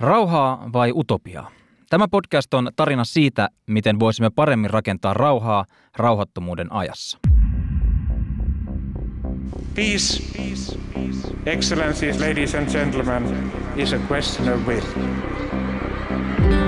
Rauhaa vai utopiaa? Tämä podcast on tarina siitä, miten voisimme paremmin rakentaa rauhaa rauhattomuuden ajassa. Peace, excellencies, ladies and gentlemen, is a question of will.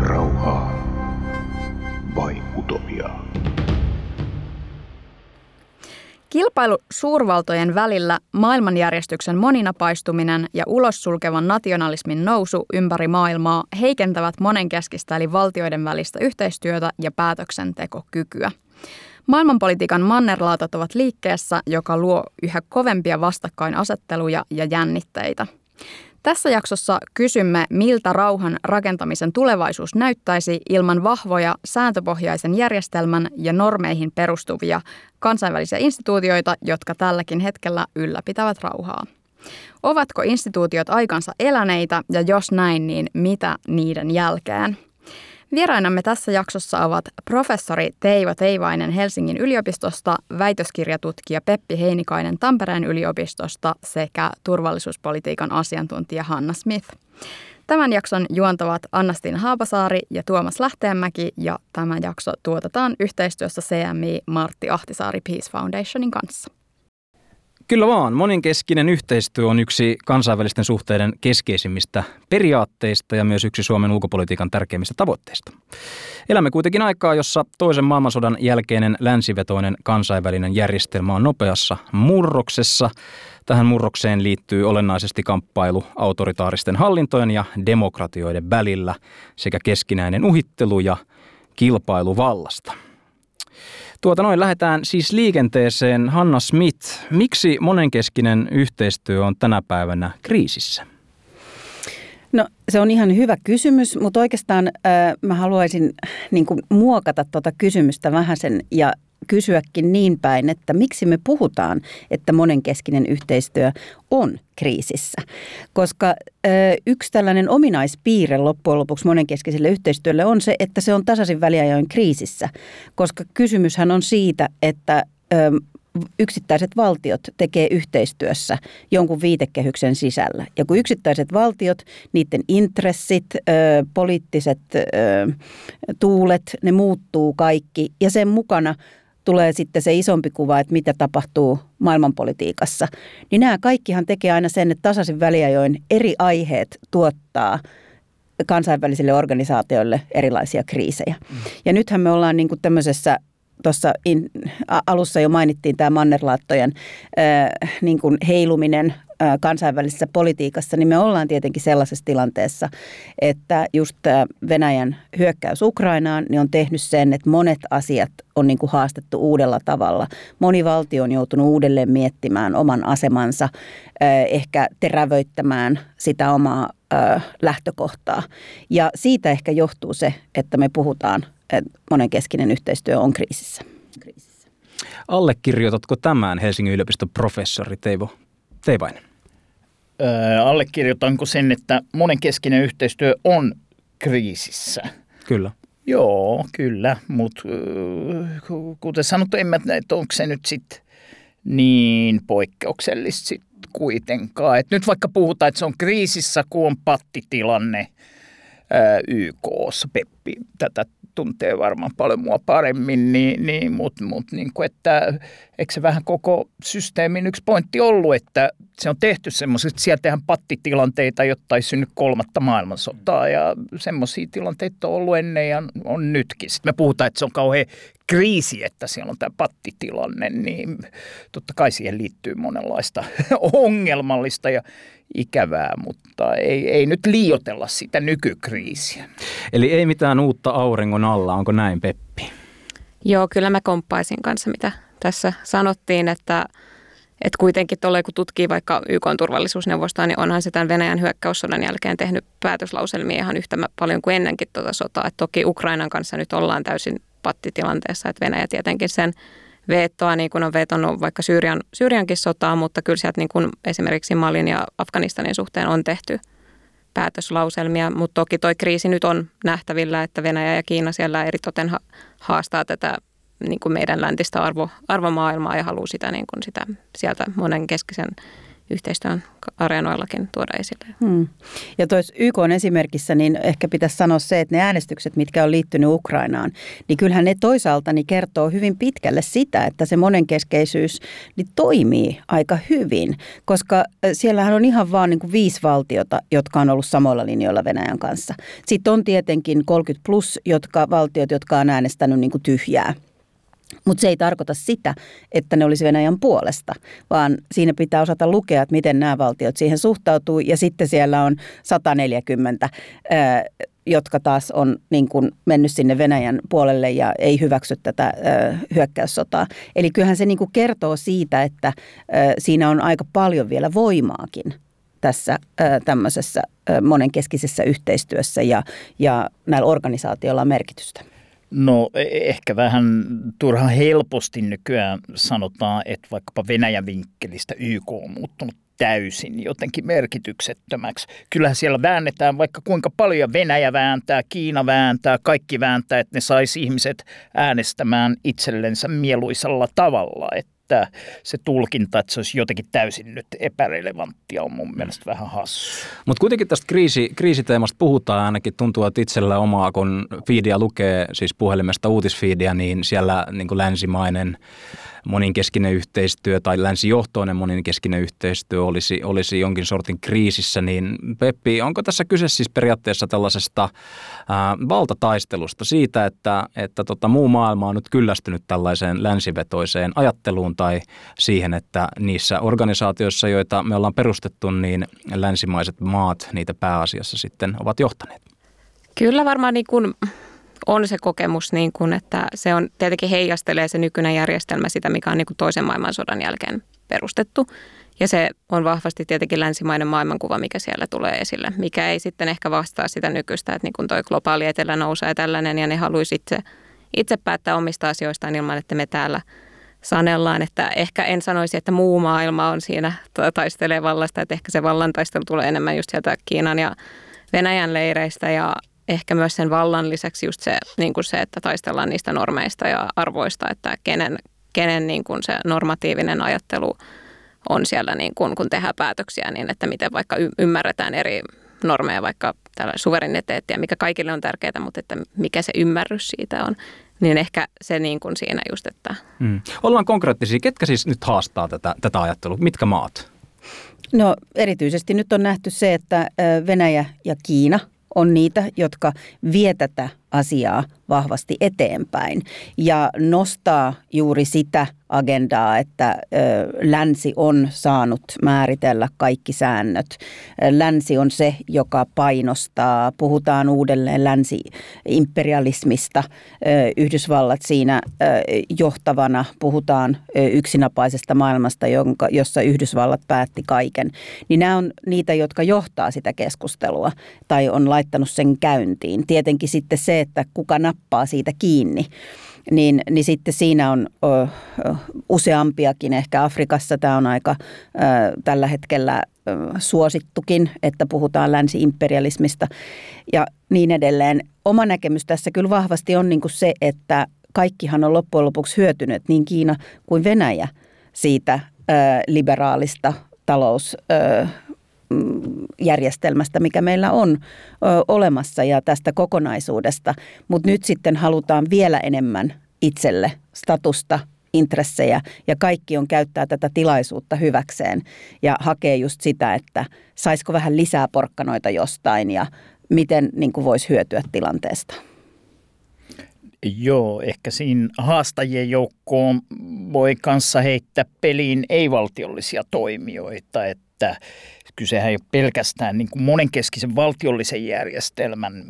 Rauhaa vai utopiaa? Kilpailu suurvaltojen välillä, maailmanjärjestyksen moninapaistuminen ja ulos sulkevan nationalismin nousu ympäri maailmaa heikentävät monenkeskistä eli valtioiden välistä yhteistyötä ja päätöksentekokykyä. Maailmanpolitiikan mannerlaatat ovat liikkeessä, joka luo yhä kovempia vastakkainasetteluja ja jännitteitä. Tässä jaksossa kysymme, miltä rauhan rakentamisen tulevaisuus näyttäisi ilman vahvoja sääntöpohjaisen järjestelmän ja normeihin perustuvia kansainvälisiä instituutioita, jotka tälläkin hetkellä ylläpitävät rauhaa. Ovatko instituutiot aikansa eläneitä ja jos näin, niin mitä niiden jälkeen? Vierainamme tässä jaksossa ovat professori Teivo Teivainen Helsingin yliopistosta, väitöskirjatutkija Peppi Heinikainen Tampereen yliopistosta sekä turvallisuuspolitiikan asiantuntija Hanna Smith. Tämän jakson juontavat Annastin Haapasaari ja Tuomas Lähteenmäki ja tämä jakso tuotetaan yhteistyössä CMI Martti Ahtisaari Peace Foundationin kanssa. Kyllä vaan, monenkeskinen yhteistyö on yksi kansainvälisten suhteiden keskeisimmistä periaatteista ja myös yksi Suomen ulkopolitiikan tärkeimmistä tavoitteista. Elämme kuitenkin aikaa, jossa toisen maailmansodan jälkeinen länsivetoinen kansainvälinen järjestelmä on nopeassa murroksessa. Tähän murrokseen liittyy olennaisesti kamppailu autoritaaristen hallintojen ja demokratioiden välillä sekä keskinäinen uhittelu ja kilpailu vallasta – Tuota noin lähdetään siis liikenteeseen. Hanna Smith, miksi monenkeskinen yhteistyö on tänä päivänä kriisissä? No se on ihan hyvä kysymys, mutta oikeastaan äh, mä haluaisin niin kuin, muokata tuota kysymystä vähän sen ja kysyäkin niin päin, että miksi me puhutaan, että monenkeskinen yhteistyö on kriisissä. Koska ö, yksi tällainen ominaispiirre loppujen lopuksi monenkeskiselle yhteistyölle on se, että se on tasaisin väliajoin kriisissä. Koska kysymyshän on siitä, että ö, yksittäiset valtiot tekee yhteistyössä jonkun viitekehyksen sisällä. Ja kun yksittäiset valtiot, niiden intressit, ö, poliittiset ö, tuulet, ne muuttuu kaikki ja sen mukana – tulee sitten se isompi kuva, että mitä tapahtuu maailmanpolitiikassa, niin nämä kaikkihan tekee aina sen, että tasaisin väliajoin eri aiheet tuottaa kansainvälisille organisaatioille erilaisia kriisejä. Mm. Ja nythän me ollaan niin kuin tämmöisessä tuossa alussa jo mainittiin tämä mannerlaattojen äh, niin kuin heiluminen kansainvälisessä politiikassa, niin me ollaan tietenkin sellaisessa tilanteessa, että just Venäjän hyökkäys Ukrainaan niin on tehnyt sen, että monet asiat on niin kuin haastettu uudella tavalla. Moni valtio on joutunut uudelleen miettimään oman asemansa, ehkä terävöittämään sitä omaa lähtökohtaa. Ja siitä ehkä johtuu se, että me puhutaan, monenkeskinen yhteistyö on kriisissä. kriisissä. Allekirjoitatko tämän Helsingin yliopiston professori Teivo Teivainen? allekirjoitanko sen, että monenkeskinen yhteistyö on kriisissä? Kyllä. Joo, kyllä, mutta kuten sanottu, en mä, että onko se nyt sitten niin poikkeuksellista sit kuitenkaan. Et nyt vaikka puhutaan, että se on kriisissä, kun on pattitilanne YKssa, Peppi tätä tuntee varmaan paljon mua paremmin, niin, niin, mutta mut, niin kuin, että eikö se vähän koko systeemin yksi pointti ollut, että se on tehty semmoiset, että siellä tehdään pattitilanteita, jotta ei synny kolmatta maailmansotaa ja semmoisia tilanteita on ollut ennen ja on nytkin. Sitten me puhutaan, että se on kauhean kriisi, että siellä on tämä pattitilanne, niin totta kai siihen liittyy monenlaista ongelmallista ja ikävää, mutta ei, ei nyt liiotella sitä nykykriisiä. Eli ei mitään uutta auringon alla, onko näin Peppi? Joo, kyllä mä komppaisin kanssa, mitä tässä sanottiin, että, että kuitenkin tuolla kun tutkii vaikka YK turvallisuusneuvostoa, niin onhan se tämän Venäjän hyökkäyssodan jälkeen tehnyt päätöslauselmia ihan yhtä paljon kuin ennenkin tuota sotaa. Et toki Ukrainan kanssa nyt ollaan täysin pattitilanteessa, että Venäjä tietenkin sen vetoa, niin kuin on vetonut vaikka Syyrian, Syyriankin sotaa, mutta kyllä sieltä niin kuin esimerkiksi Malin ja Afganistanin suhteen on tehty päätöslauselmia, mutta toki toi kriisi nyt on nähtävillä, että Venäjä ja Kiina siellä eritoten haastaa tätä niin kuin meidän läntistä arvo, arvomaailmaa ja haluaa sitä, niin kuin sitä sieltä monenkeskisen yhteistyön areenoillakin tuoda esille. Hmm. Ja tuossa YK on esimerkissä, niin ehkä pitäisi sanoa se, että ne äänestykset, mitkä on liittynyt Ukrainaan, niin kyllähän ne toisaalta niin kertoo hyvin pitkälle sitä, että se monenkeskeisyys niin toimii aika hyvin, koska siellähän on ihan vaan niin kuin viisi valtiota, jotka on ollut samoilla linjoilla Venäjän kanssa. Sitten on tietenkin 30 plus jotka, valtiot, jotka on äänestänyt niin kuin tyhjää mutta se ei tarkoita sitä, että ne olisi Venäjän puolesta, vaan siinä pitää osata lukea, että miten nämä valtiot siihen suhtautuu. Ja sitten siellä on 140, jotka taas on niin kuin mennyt sinne Venäjän puolelle ja ei hyväksy tätä hyökkäyssotaa. Eli kyllähän se niin kuin kertoo siitä, että siinä on aika paljon vielä voimaakin tässä tämmöisessä monenkeskisessä yhteistyössä ja, ja näillä organisaatioilla on merkitystä. No e, ehkä vähän turhan helposti nykyään sanotaan, että vaikkapa Venäjän vinkkelistä YK on muuttunut täysin jotenkin merkityksettömäksi. Kyllähän siellä väännetään vaikka kuinka paljon Venäjä vääntää, Kiina vääntää, kaikki vääntää, että ne saisi ihmiset äänestämään itsellensä mieluisella tavalla. Että että se tulkinta, että se olisi jotenkin täysin nyt epärelevanttia, on mun mielestä vähän hassu. Mutta kuitenkin tästä kriisi, kriisiteemasta puhutaan ainakin tuntuu, että itsellä omaa, kun feedia lukee, siis puhelimesta uutisfiidia, niin siellä niin kuin länsimainen moninkeskinen yhteistyö tai länsijohtoinen moninkeskinen yhteistyö olisi, olisi jonkin sortin kriisissä, niin Peppi, onko tässä kyse siis periaatteessa tällaisesta ää, valtataistelusta siitä, että, että tota, muu maailma on nyt kyllästynyt tällaiseen länsivetoiseen ajatteluun tai siihen, että niissä organisaatioissa, joita me ollaan perustettu, niin länsimaiset maat niitä pääasiassa sitten ovat johtaneet? Kyllä varmaan niin kuin on se kokemus, niin kuin, että se on tietenkin heijastelee se nykyinen järjestelmä sitä, mikä on niin kuin toisen maailmansodan jälkeen perustettu. Ja se on vahvasti tietenkin länsimainen maailmankuva, mikä siellä tulee esille, mikä ei sitten ehkä vastaa sitä nykyistä, että niin kuin toi globaali etelä nousee tällainen ja ne haluaisi itse, itse päättää omista asioistaan ilman, että me täällä sanellaan, että ehkä en sanoisi, että muu maailma on siinä taistelee vallasta, että ehkä se vallantaistelu tulee enemmän just sieltä Kiinan ja Venäjän leireistä ja ehkä myös sen vallan lisäksi just se, niin kuin se että taistellaan niistä normeista ja arvoista, että kenen, kenen niin kuin se normatiivinen ajattelu on siellä, niin kuin, kun tehdään päätöksiä, niin että miten vaikka y- ymmärretään eri normeja, vaikka tällä suvereniteettia, mikä kaikille on tärkeää, mutta että mikä se ymmärrys siitä on, niin ehkä se niin kuin siinä just, että... Mm. Ollaan konkreettisia. Ketkä siis nyt haastaa tätä, tätä ajattelua? Mitkä maat? No erityisesti nyt on nähty se, että Venäjä ja Kiina on niitä, jotka vie tätä asiaa vahvasti eteenpäin ja nostaa juuri sitä agendaa, että länsi on saanut määritellä kaikki säännöt. Länsi on se, joka painostaa. Puhutaan uudelleen länsi-imperialismista. Yhdysvallat siinä johtavana. Puhutaan yksinapaisesta maailmasta, jossa Yhdysvallat päätti kaiken. Niin nämä on niitä, jotka johtaa sitä keskustelua tai on laittanut sen käyntiin. Tietenkin sitten se, että kuka nappaa siitä kiinni niin, niin sitten siinä on ö, useampiakin. Ehkä Afrikassa tämä on aika ö, tällä hetkellä ö, suosittukin, että puhutaan länsi-imperialismista ja niin edelleen. Oma näkemys tässä kyllä vahvasti on niin kuin se, että kaikkihan on loppujen lopuksi hyötynyt, niin Kiina kuin Venäjä, siitä ö, liberaalista talous järjestelmästä, mikä meillä on ö, olemassa ja tästä kokonaisuudesta. Mutta nyt sitten halutaan vielä enemmän itselle statusta, intressejä ja kaikki on käyttää tätä tilaisuutta hyväkseen ja hakee just sitä, että saisiko vähän lisää porkkanoita jostain ja miten niin kuin voisi hyötyä tilanteesta. Joo, ehkä siinä haastajien joukkoon voi kanssa heittää peliin ei-valtiollisia toimijoita, että kysehän ei ole pelkästään niin kuin monenkeskisen valtiollisen järjestelmän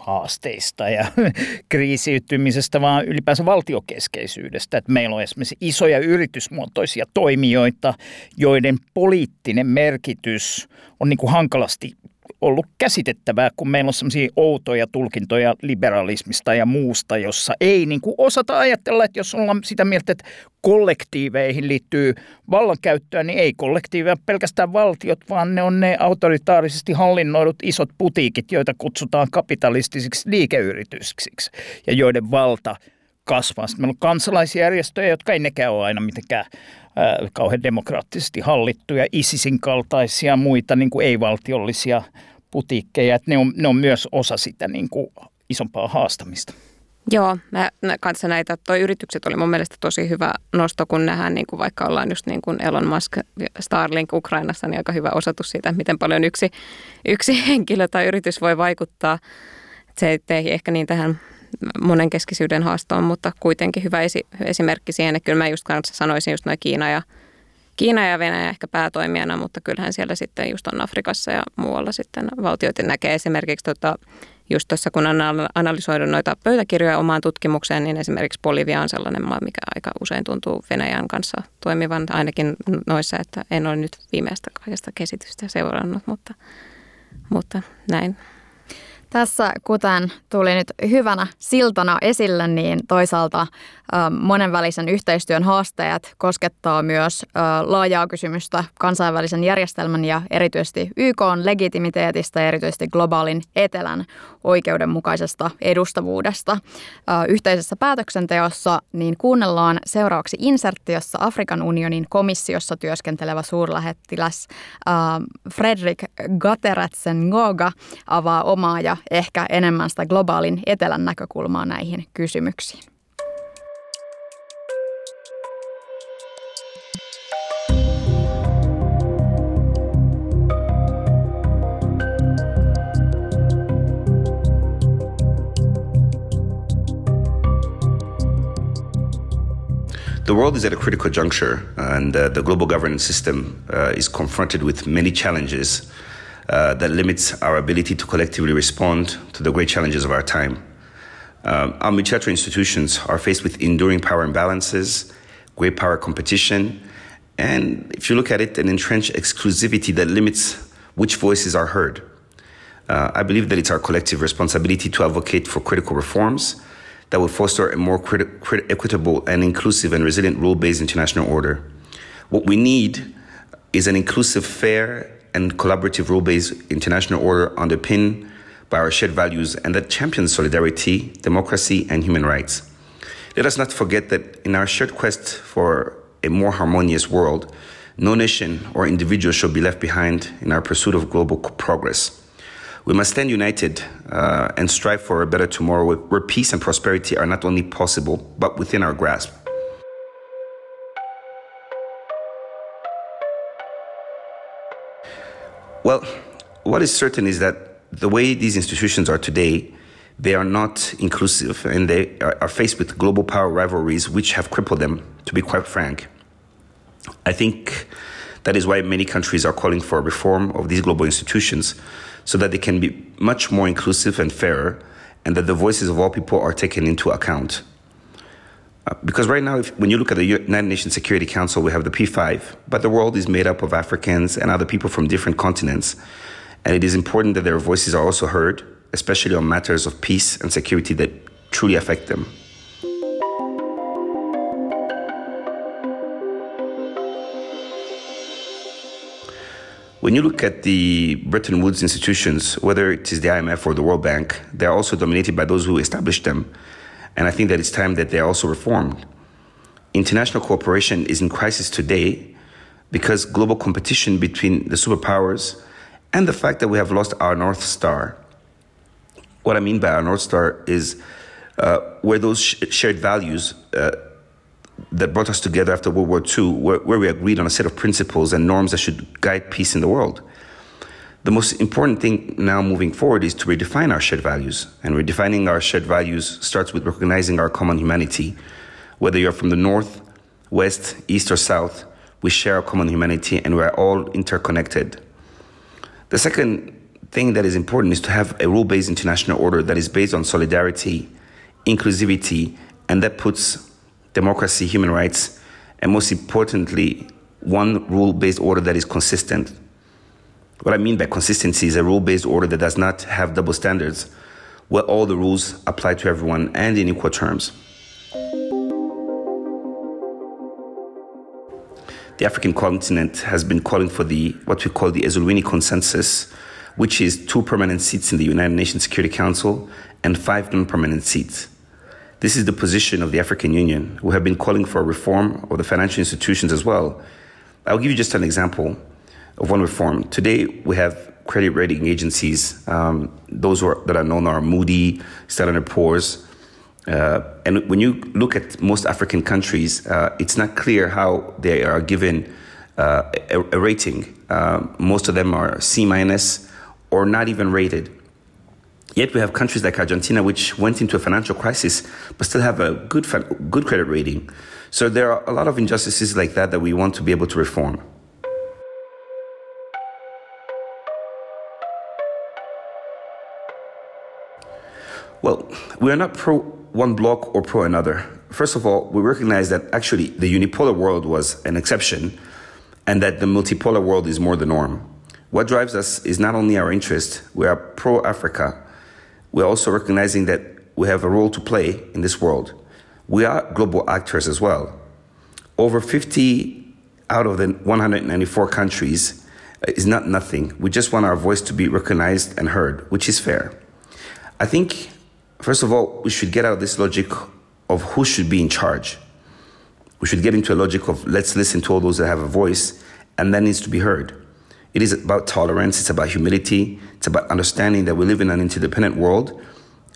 haasteista ja kriisiytymisestä, vaan ylipäänsä valtiokeskeisyydestä. Että meillä on esimerkiksi isoja yritysmuotoisia toimijoita, joiden poliittinen merkitys on niin kuin hankalasti ollut käsitettävää, kun meillä on sellaisia outoja tulkintoja liberalismista ja muusta, jossa ei niin kuin osata ajatella, että jos ollaan sitä mieltä, että kollektiiveihin liittyy vallankäyttöä, niin ei kollektiiveja pelkästään valtiot, vaan ne on ne autoritaarisesti hallinnoidut isot putiikit, joita kutsutaan kapitalistisiksi liikeyrityksiksi ja joiden valta kasvaa. Sitten meillä on kansalaisjärjestöjä, jotka ei nekään ole aina mitenkään kauhean demokraattisesti hallittuja, ISISin kaltaisia muita niin kuin ei-valtiollisia putiikkeja. Että ne, on, ne on myös osa sitä niin kuin isompaa haastamista. Joo, mä, kanssa näitä, toi yritykset oli mun mielestä tosi hyvä nosto, kun nähdään niin kuin vaikka ollaan just niin kuin Elon Musk, Starlink Ukrainassa, niin aika hyvä osoitus siitä, miten paljon yksi, yksi henkilö tai yritys voi vaikuttaa. Se ei ehkä niin tähän monenkeskisyyden haastoon, mutta kuitenkin hyvä esi- esimerkki siihen, että kyllä mä just kanssa sanoisin just noin Kiina ja, Kiina ja Venäjä ehkä päätoimijana, mutta kyllähän siellä sitten just on Afrikassa ja muualla sitten valtioita näkee esimerkiksi tota, just tuossa kun on analysoinut noita pöytäkirjoja omaan tutkimukseen, niin esimerkiksi Bolivia on sellainen maa, mikä aika usein tuntuu Venäjän kanssa toimivan, ainakin noissa, että en ole nyt viimeistä kaikesta käsitystä seurannut, mutta, mutta näin. Tässä, kuten tuli nyt hyvänä siltana esille, niin toisaalta monenvälisen yhteistyön haasteet koskettaa myös laajaa kysymystä kansainvälisen järjestelmän ja erityisesti YK on legitimiteetistä ja erityisesti globaalin etelän oikeudenmukaisesta edustavuudesta. Yhteisessä päätöksenteossa niin kuunnellaan seuraavaksi insertti, jossa Afrikan unionin komissiossa työskentelevä suurlähettiläs Fredrik Gateratsen Ngoga avaa omaa ja ehkä enemmän sitä globaalin etelän näkökulmaa näihin kysymyksiin. The world is at a critical juncture, and uh, the global governance system uh, is confronted with many challenges uh, that limits our ability to collectively respond to the great challenges of our time. Our multilateral institutions are faced with enduring power imbalances, great power competition, and if you look at it, an entrenched exclusivity that limits which voices are heard. Uh, I believe that it's our collective responsibility to advocate for critical reforms that would foster a more crit- equitable and inclusive and resilient rule based international order. What we need is an inclusive, fair, and collaborative rule based international order underpinned by our shared values and that champions solidarity, democracy, and human rights. Let us not forget that in our shared quest for a more harmonious world, no nation or individual should be left behind in our pursuit of global progress. We must stand united uh, and strive for a better tomorrow where, peace and prosperity are not only possible, but within our grasp. Well, what is certain is that the way these institutions are today, they are not inclusive and they are faced with global power rivalries which have crippled them, to be quite frank. I think that is why many countries are calling for a reform of these global institutions so that they can be much more inclusive and fairer, and that the voices of all people are taken into account. Uh, because right now, if, when you look at the United Nations Security Council, we have the P5, but the world is made up of Africans and other people from different continents. And it is important that their voices are also heard, especially on matters of peace and security that truly affect them. When you look at the Bretton Woods institutions, whether it is the IMF or the World Bank, they're also dominated by those who established them. And I think that it's time that they're also reformed. International cooperation is in crisis today because global competition between the superpowers and the fact that we have lost our North Star. What I mean by our North Star is uh, where those sh- shared values uh, that brought us together after World War II, where, where, we agreed on a set of principles and norms that should guide peace in the world. The most important thing now moving forward is to redefine our shared values. And redefining our shared values starts with recognizing our common humanity. Whether you're from the north, west, east, or south, we share a common humanity and we're all interconnected. The second thing that is important is to have a rule based international order that is based on solidarity, inclusivity, and that puts democracy, human rights, and most importantly, one rule based order that is consistent. What I mean by consistency is a rule based order that does not have double standards, where all the rules apply to everyone and in equal terms. The African continent has been calling for the what we call the Ezulwini consensus, which is two permanent seats in the United Nations Security Council and five non-permanent seats. This is the position of the African Union, who have been calling for a reform of the financial institutions as well. I'll give you just an example of one reform. Today, we have credit rating agencies. Um, those are, that are known are Moody, Standard & Poor's. Uh, and when you look at most African countries, uh, it's not clear how they are given uh, a, a, rating. Uh, most of them are C minus or not even rated. Yet we have countries like Argentina, which went into a financial crisis but still have a good good credit rating. So there are a lot of injustices like that that we want to be able to reform. Well, we are not pro one bloc or pro another. First of all, we recognize that actually the unipolar world was an exception and that the multipolar world is more the norm. What drives us is not only our interest, we are pro Africa. We're also recognizing that we have a role to play in this world. We are global actors as well. Over 50 out of the 194 countries uh, is not nothing. We just want our voice to be recognized and heard, which is fair. I think First of all, we should get out of this logic of who should be in charge. We should get into a logic of let's listen to all those that have a voice and that needs to be heard. It is about tolerance, it's about humility, it's about understanding that we live in an interdependent world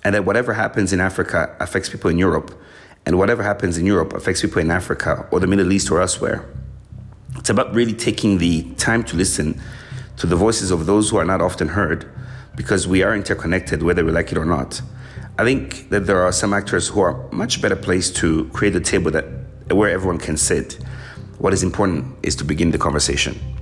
and that whatever happens in Africa affects people in Europe, and whatever happens in Europe affects people in Africa or the Middle East or elsewhere. It's about really taking the time to listen to the voices of those who are not often heard because we are interconnected, whether we like it or not. I think that there are some actors who are much better placed to create a table that where everyone can sit. What is important is to begin the conversation.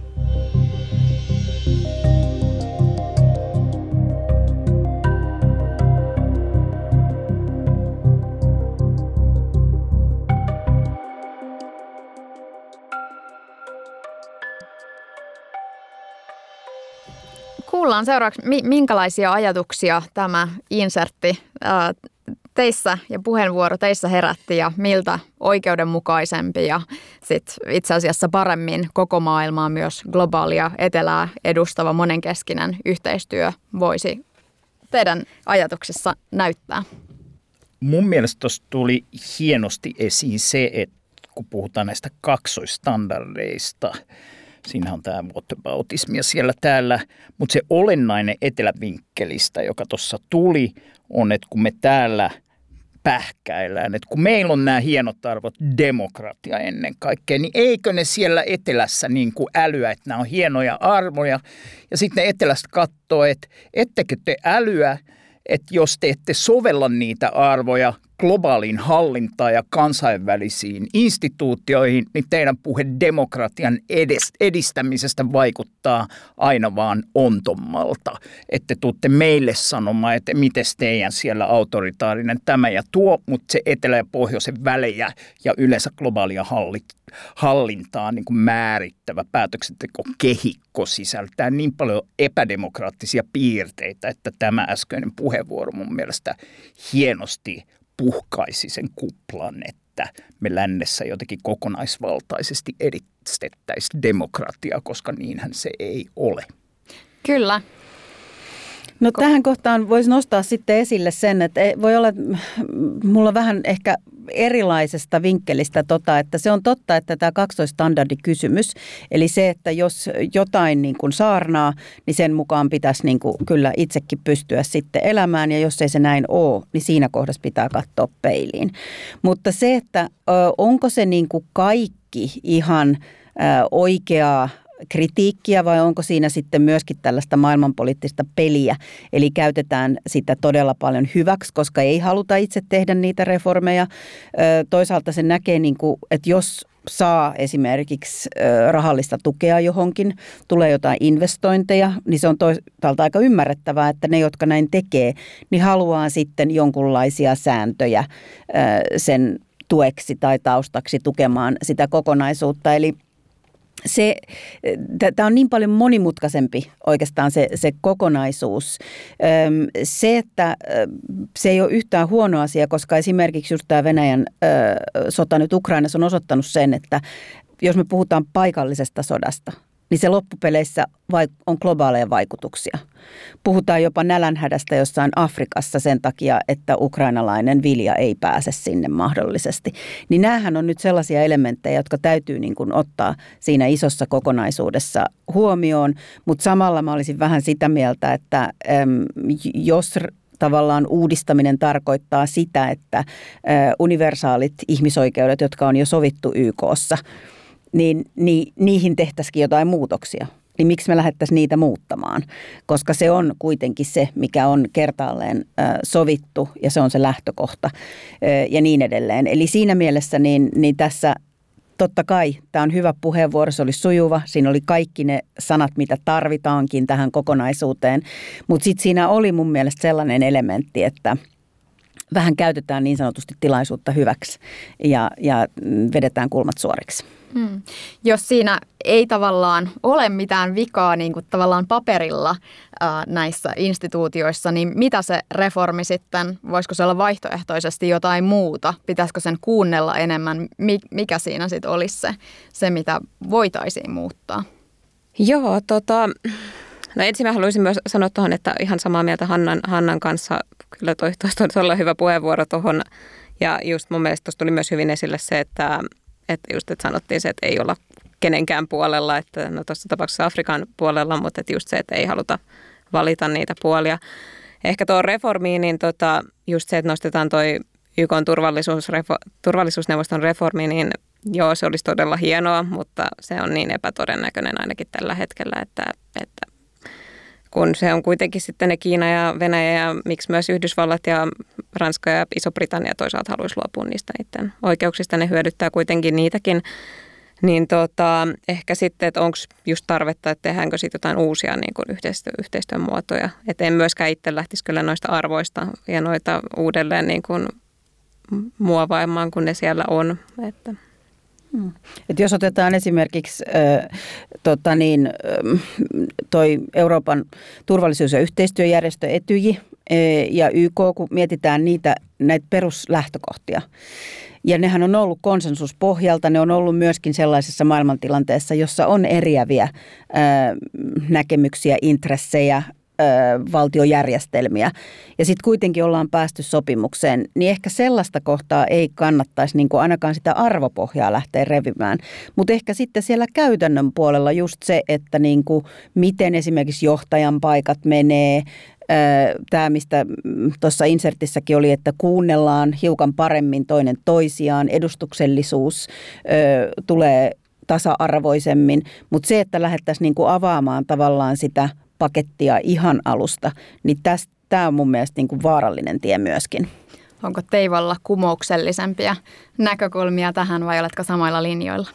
Kuullaan seuraavaksi, minkälaisia ajatuksia tämä insertti teissä ja puheenvuoro teissä herätti ja miltä oikeudenmukaisempi ja sit itse asiassa paremmin koko maailmaa myös globaalia etelää edustava monenkeskinen yhteistyö voisi teidän ajatuksissa näyttää? Mun mielestä tuossa tuli hienosti esiin se, että kun puhutaan näistä kaksoistandardeista, Siinä on tämä whataboutismi ja siellä täällä. Mutta se olennainen etelävinkkelistä, joka tuossa tuli, on, että kun me täällä pähkäillään, että kun meillä on nämä hienot arvot, demokratia ennen kaikkea, niin eikö ne siellä etelässä niin kuin älyä, että nämä on hienoja arvoja. Ja sitten ne etelästä katsoo, että ettekö te älyä, että jos te ette sovella niitä arvoja globaaliin hallintaan ja kansainvälisiin instituutioihin, niin teidän puhe demokratian edistämisestä vaikuttaa aina vaan ontommalta. Että tuutte meille sanomaan, että miten teidän siellä autoritaarinen tämä ja tuo, mutta se etelä- ja pohjoisen välejä ja yleensä globaalia hallintaa niin kuin määrittävä päätöksenteko-kehikko sisältää niin paljon epädemokraattisia piirteitä, että tämä äskeinen puheenvuoro mun mielestä hienosti puhkaisi sen kuplan, että me lännessä jotenkin kokonaisvaltaisesti edistettäisiin demokratiaa, koska niinhän se ei ole. Kyllä, No tähän kohtaan voisi nostaa sitten esille sen, että voi olla, mulla vähän ehkä erilaisesta vinkkelistä tota, että se on totta, että tämä kaksoistandardikysymys, eli se, että jos jotain niin kuin saarnaa, niin sen mukaan pitäisi niin kuin kyllä itsekin pystyä sitten elämään, ja jos ei se näin ole, niin siinä kohdassa pitää katsoa peiliin. Mutta se, että onko se niin kuin kaikki ihan oikeaa kritiikkiä vai onko siinä sitten myöskin tällaista maailmanpoliittista peliä? Eli käytetään sitä todella paljon hyväksi, koska ei haluta itse tehdä niitä reformeja. Toisaalta se näkee, niin kuin, että jos saa esimerkiksi rahallista tukea johonkin, tulee jotain investointeja, niin se on toisaalta aika ymmärrettävää, että ne, jotka näin tekee, niin haluaa sitten jonkunlaisia sääntöjä sen tueksi tai taustaksi tukemaan sitä kokonaisuutta. Eli se, tämä on niin paljon monimutkaisempi oikeastaan se, se kokonaisuus. Se, että se ei ole yhtään huono asia, koska esimerkiksi just tämä Venäjän sota nyt Ukrainassa on osoittanut sen, että jos me puhutaan paikallisesta sodasta – niin se loppupeleissä on globaaleja vaikutuksia. Puhutaan jopa nälänhädästä jossain Afrikassa sen takia, että ukrainalainen vilja ei pääse sinne mahdollisesti. Niin näähän on nyt sellaisia elementtejä, jotka täytyy niin kuin ottaa siinä isossa kokonaisuudessa huomioon. Mutta samalla mä olisin vähän sitä mieltä, että äm, jos tavallaan uudistaminen tarkoittaa sitä, että universaalit ihmisoikeudet, jotka on jo sovittu YKssa – niin, niin niihin tehtäisikin jotain muutoksia. Niin miksi me lähdettäisiin niitä muuttamaan? Koska se on kuitenkin se, mikä on kertaalleen sovittu ja se on se lähtökohta ja niin edelleen. Eli siinä mielessä niin, niin tässä totta kai tämä on hyvä puheenvuoro, se oli sujuva. Siinä oli kaikki ne sanat, mitä tarvitaankin tähän kokonaisuuteen. Mutta sitten siinä oli mun mielestä sellainen elementti, että vähän käytetään niin sanotusti tilaisuutta hyväksi ja, ja vedetään kulmat suoriksi. Hmm. Jos siinä ei tavallaan ole mitään vikaa niin kuin tavallaan paperilla ää, näissä instituutioissa, niin mitä se reformi sitten, voisiko se olla vaihtoehtoisesti jotain muuta? Pitäisikö sen kuunnella enemmän? Mikä siinä sitten olisi se, se, mitä voitaisiin muuttaa? Joo, tota, no ensin mä haluaisin myös sanoa tuohon, että ihan samaa mieltä Hannan, Hannan kanssa. Kyllä toi, toi todella hyvä puheenvuoro tuohon. Ja just mun mielestä tuossa tuli myös hyvin esille se, että että just, että sanottiin se, että ei olla kenenkään puolella, että no tuossa tapauksessa Afrikan puolella, mutta että just se, että ei haluta valita niitä puolia. Ehkä tuo reformiin, niin tota, just se, että nostetaan toi YK turvallisuusneuvoston reformi, niin joo, se olisi todella hienoa, mutta se on niin epätodennäköinen ainakin tällä hetkellä, että, että kun se on kuitenkin sitten ne Kiina ja Venäjä ja miksi myös Yhdysvallat ja Ranska ja Iso-Britannia toisaalta haluaisi luopua niistä niiden oikeuksista, ne hyödyttää kuitenkin niitäkin. Niin tota, ehkä sitten, että onko just tarvetta, että tehdäänkö sitten jotain uusia niin kuin yhteistyö, yhteistyön muotoja. Että en myöskään itse lähtisi kyllä noista arvoista ja noita uudelleen niin kuin muovaimaan, kun ne siellä on. Että. Hmm. Et jos otetaan esimerkiksi äh, tota niin, äh, toi Euroopan turvallisuus- ja yhteistyöjärjestö Etyji äh, ja YK, kun mietitään niitä näitä peruslähtökohtia. Ja nehän on ollut konsensuspohjalta, ne on ollut myöskin sellaisessa maailmantilanteessa, jossa on eriäviä äh, näkemyksiä, intressejä, valtiojärjestelmiä. Ja sitten kuitenkin ollaan päästy sopimukseen, niin ehkä sellaista kohtaa ei kannattaisi niin kuin ainakaan sitä arvopohjaa lähteä revimään. Mutta ehkä sitten siellä käytännön puolella just se, että niin kuin miten esimerkiksi johtajan paikat menee, Tämä, mistä tuossa insertissäkin oli, että kuunnellaan hiukan paremmin toinen toisiaan, edustuksellisuus tulee tasa-arvoisemmin, mutta se, että lähdettäisiin niin kuin avaamaan tavallaan sitä pakettia ihan alusta, niin tämä on mun mielestä niin kuin vaarallinen tie myöskin. Onko Teivalla kumouksellisempia näkökulmia tähän vai oletko samoilla linjoilla?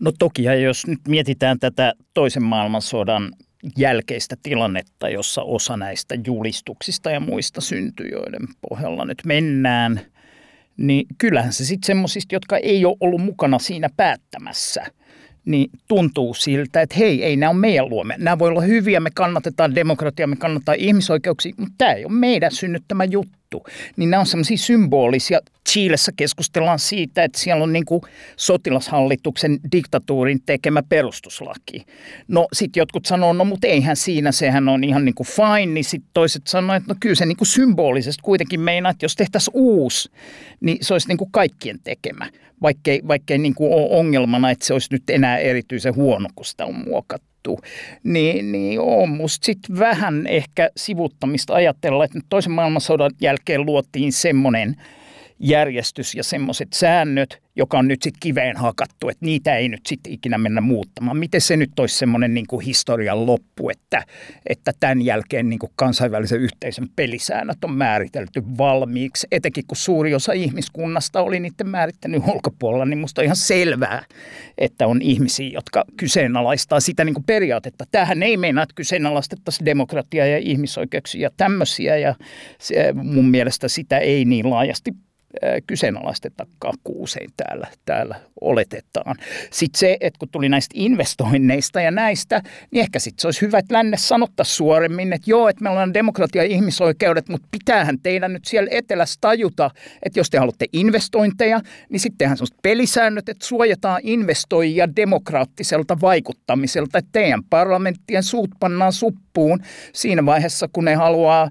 No toki, ja jos nyt mietitään tätä toisen maailmansodan jälkeistä tilannetta, jossa osa näistä julistuksista ja muista syntyy, joiden pohjalla nyt mennään, niin kyllähän se sitten semmoisista, jotka ei ole ollut mukana siinä päättämässä – niin tuntuu siltä, että hei, ei nämä ole meidän luomme. Nämä voi olla hyviä, me kannatetaan demokratiaa, me kannatetaan ihmisoikeuksia, mutta tämä ei ole meidän synnyttämä juttu niin nämä on semmoisia symbolisia. Chiilessä keskustellaan siitä, että siellä on niin kuin sotilashallituksen diktatuurin tekemä perustuslaki. No sitten jotkut sanoo, no mutta eihän siinä, sehän on ihan niin kuin fine, niin sitten toiset sanoo, että no kyllä se niin kuin symbolisesti kuitenkin meinaa, että jos tehtäisiin uusi, niin se olisi niin kuin kaikkien tekemä, vaikkei, vaikkei niin kuin ole ongelmana, että se olisi nyt enää erityisen huono, kun sitä on muokattu niin, niin on musta sitten vähän ehkä sivuttamista ajatella, että toisen maailmansodan jälkeen luotiin semmoinen järjestys ja semmoiset säännöt, joka on nyt sitten kiveen hakattu, että niitä ei nyt sitten ikinä mennä muuttamaan. Miten se nyt olisi semmoinen niin historian loppu, että, että tämän jälkeen niin kuin kansainvälisen yhteisön pelisäännöt on määritelty valmiiksi, etenkin kun suuri osa ihmiskunnasta oli niiden määrittänyt ulkopuolella, niin musta on ihan selvää, että on ihmisiä, jotka kyseenalaistaa sitä niin kuin periaatetta. Tähän ei meinaa, että kyseenalaistettaisiin demokratiaa ja ihmisoikeuksia ja tämmöisiä, ja se, mun mielestä sitä ei niin laajasti kyseenalaistetakaan kuusein täällä, täällä oletetaan. Sitten se, että kun tuli näistä investoinneista ja näistä, niin ehkä sitten se olisi hyvä, että länne sanottaa suoremmin, että joo, että meillä on demokratia ja ihmisoikeudet, mutta pitäähän teidän nyt siellä etelässä tajuta, että jos te haluatte investointeja, niin sitten tehdään sellaiset pelisäännöt, että suojataan investoijia demokraattiselta vaikuttamiselta, että teidän parlamenttien suut pannaan suppuun siinä vaiheessa, kun ne haluaa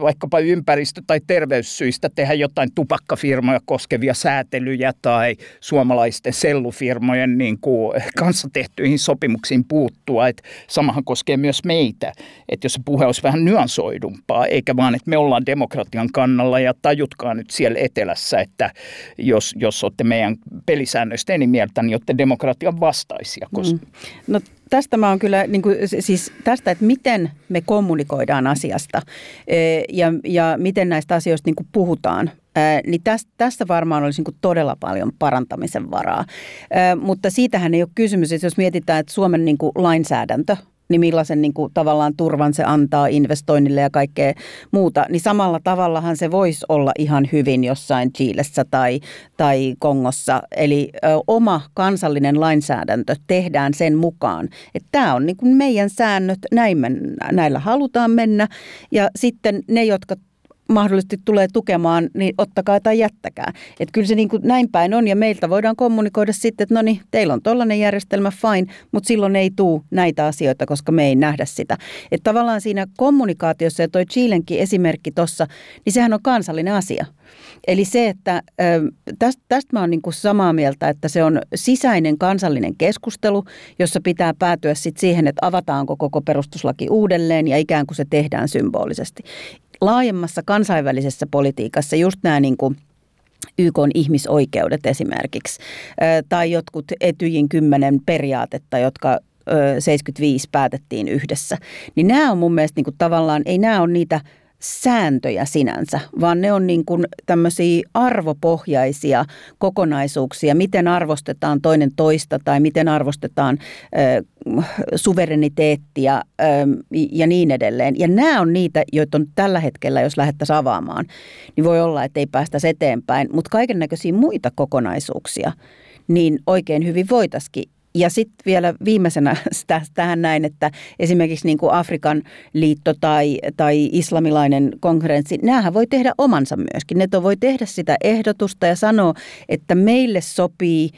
vaikkapa ympäristö- tai terveyssyistä tehdä jotain tupakkafirmoja koskevia säätelyjä tai suomalaisten sellufirmojen niin kuin kanssa tehtyihin sopimuksiin puuttua. Et samahan koskee myös meitä, että jos se puhe olisi vähän nyansoidumpaa, eikä vaan, että me ollaan demokratian kannalla ja tajutkaa nyt siellä etelässä, että jos, jos olette meidän pelisäännöistä eni mieltä, niin olette demokratian vastaisia. Koska... Mm. No tästä mä oon kyllä, niin kuin, siis tästä, että miten me kommunikoidaan asiasta e, ja, ja miten näistä asioista niin kuin puhutaan, niin tästä, tästä varmaan olisi niin todella paljon parantamisen varaa. Mutta siitähän ei ole kysymys, että jos mietitään, että Suomen niin kuin lainsäädäntö – niin millaisen niin kuin, tavallaan turvan se antaa investoinnille ja kaikkea muuta, niin samalla tavallahan se voisi olla ihan hyvin jossain Chiilessä tai, tai Kongossa. Eli ö, oma kansallinen lainsäädäntö tehdään sen mukaan, että tämä on niin kuin meidän säännöt, näin me, näillä halutaan mennä ja sitten ne, jotka mahdollisesti tulee tukemaan, niin ottakaa tai jättäkää. Että kyllä se niin kuin näin päin on ja meiltä voidaan kommunikoida sitten, että no niin, teillä on tollainen järjestelmä, fine, mutta silloin ei tule näitä asioita, koska me ei nähdä sitä. Että tavallaan siinä kommunikaatiossa ja toi Chilenkin esimerkki tuossa, niin sehän on kansallinen asia. Eli se, että tästä, tästä mä oon niin kuin samaa mieltä, että se on sisäinen kansallinen keskustelu, jossa pitää päätyä sit siihen, että avataanko koko perustuslaki uudelleen ja ikään kuin se tehdään symbolisesti laajemmassa kansainvälisessä politiikassa just nämä niin kuin YK on ihmisoikeudet esimerkiksi, tai jotkut Etyjin kymmenen periaatetta, jotka 75 päätettiin yhdessä, niin nämä on mun mielestä niin kuin tavallaan, ei nämä ole niitä – sääntöjä sinänsä, vaan ne on niin kuin tämmöisiä arvopohjaisia kokonaisuuksia, miten arvostetaan toinen toista tai miten arvostetaan ö, suvereniteettia ö, ja niin edelleen. Ja nämä on niitä, joita on tällä hetkellä, jos lähdettäisiin avaamaan, niin voi olla, että ei päästä eteenpäin, mutta kaiken näköisiä muita kokonaisuuksia, niin oikein hyvin voitaisiin ja sitten vielä viimeisenä tähän näin, että esimerkiksi niin kuin Afrikan liitto tai, tai islamilainen konferenssi, näähän voi tehdä omansa myöskin. Ne voi tehdä sitä ehdotusta ja sanoa, että meille sopii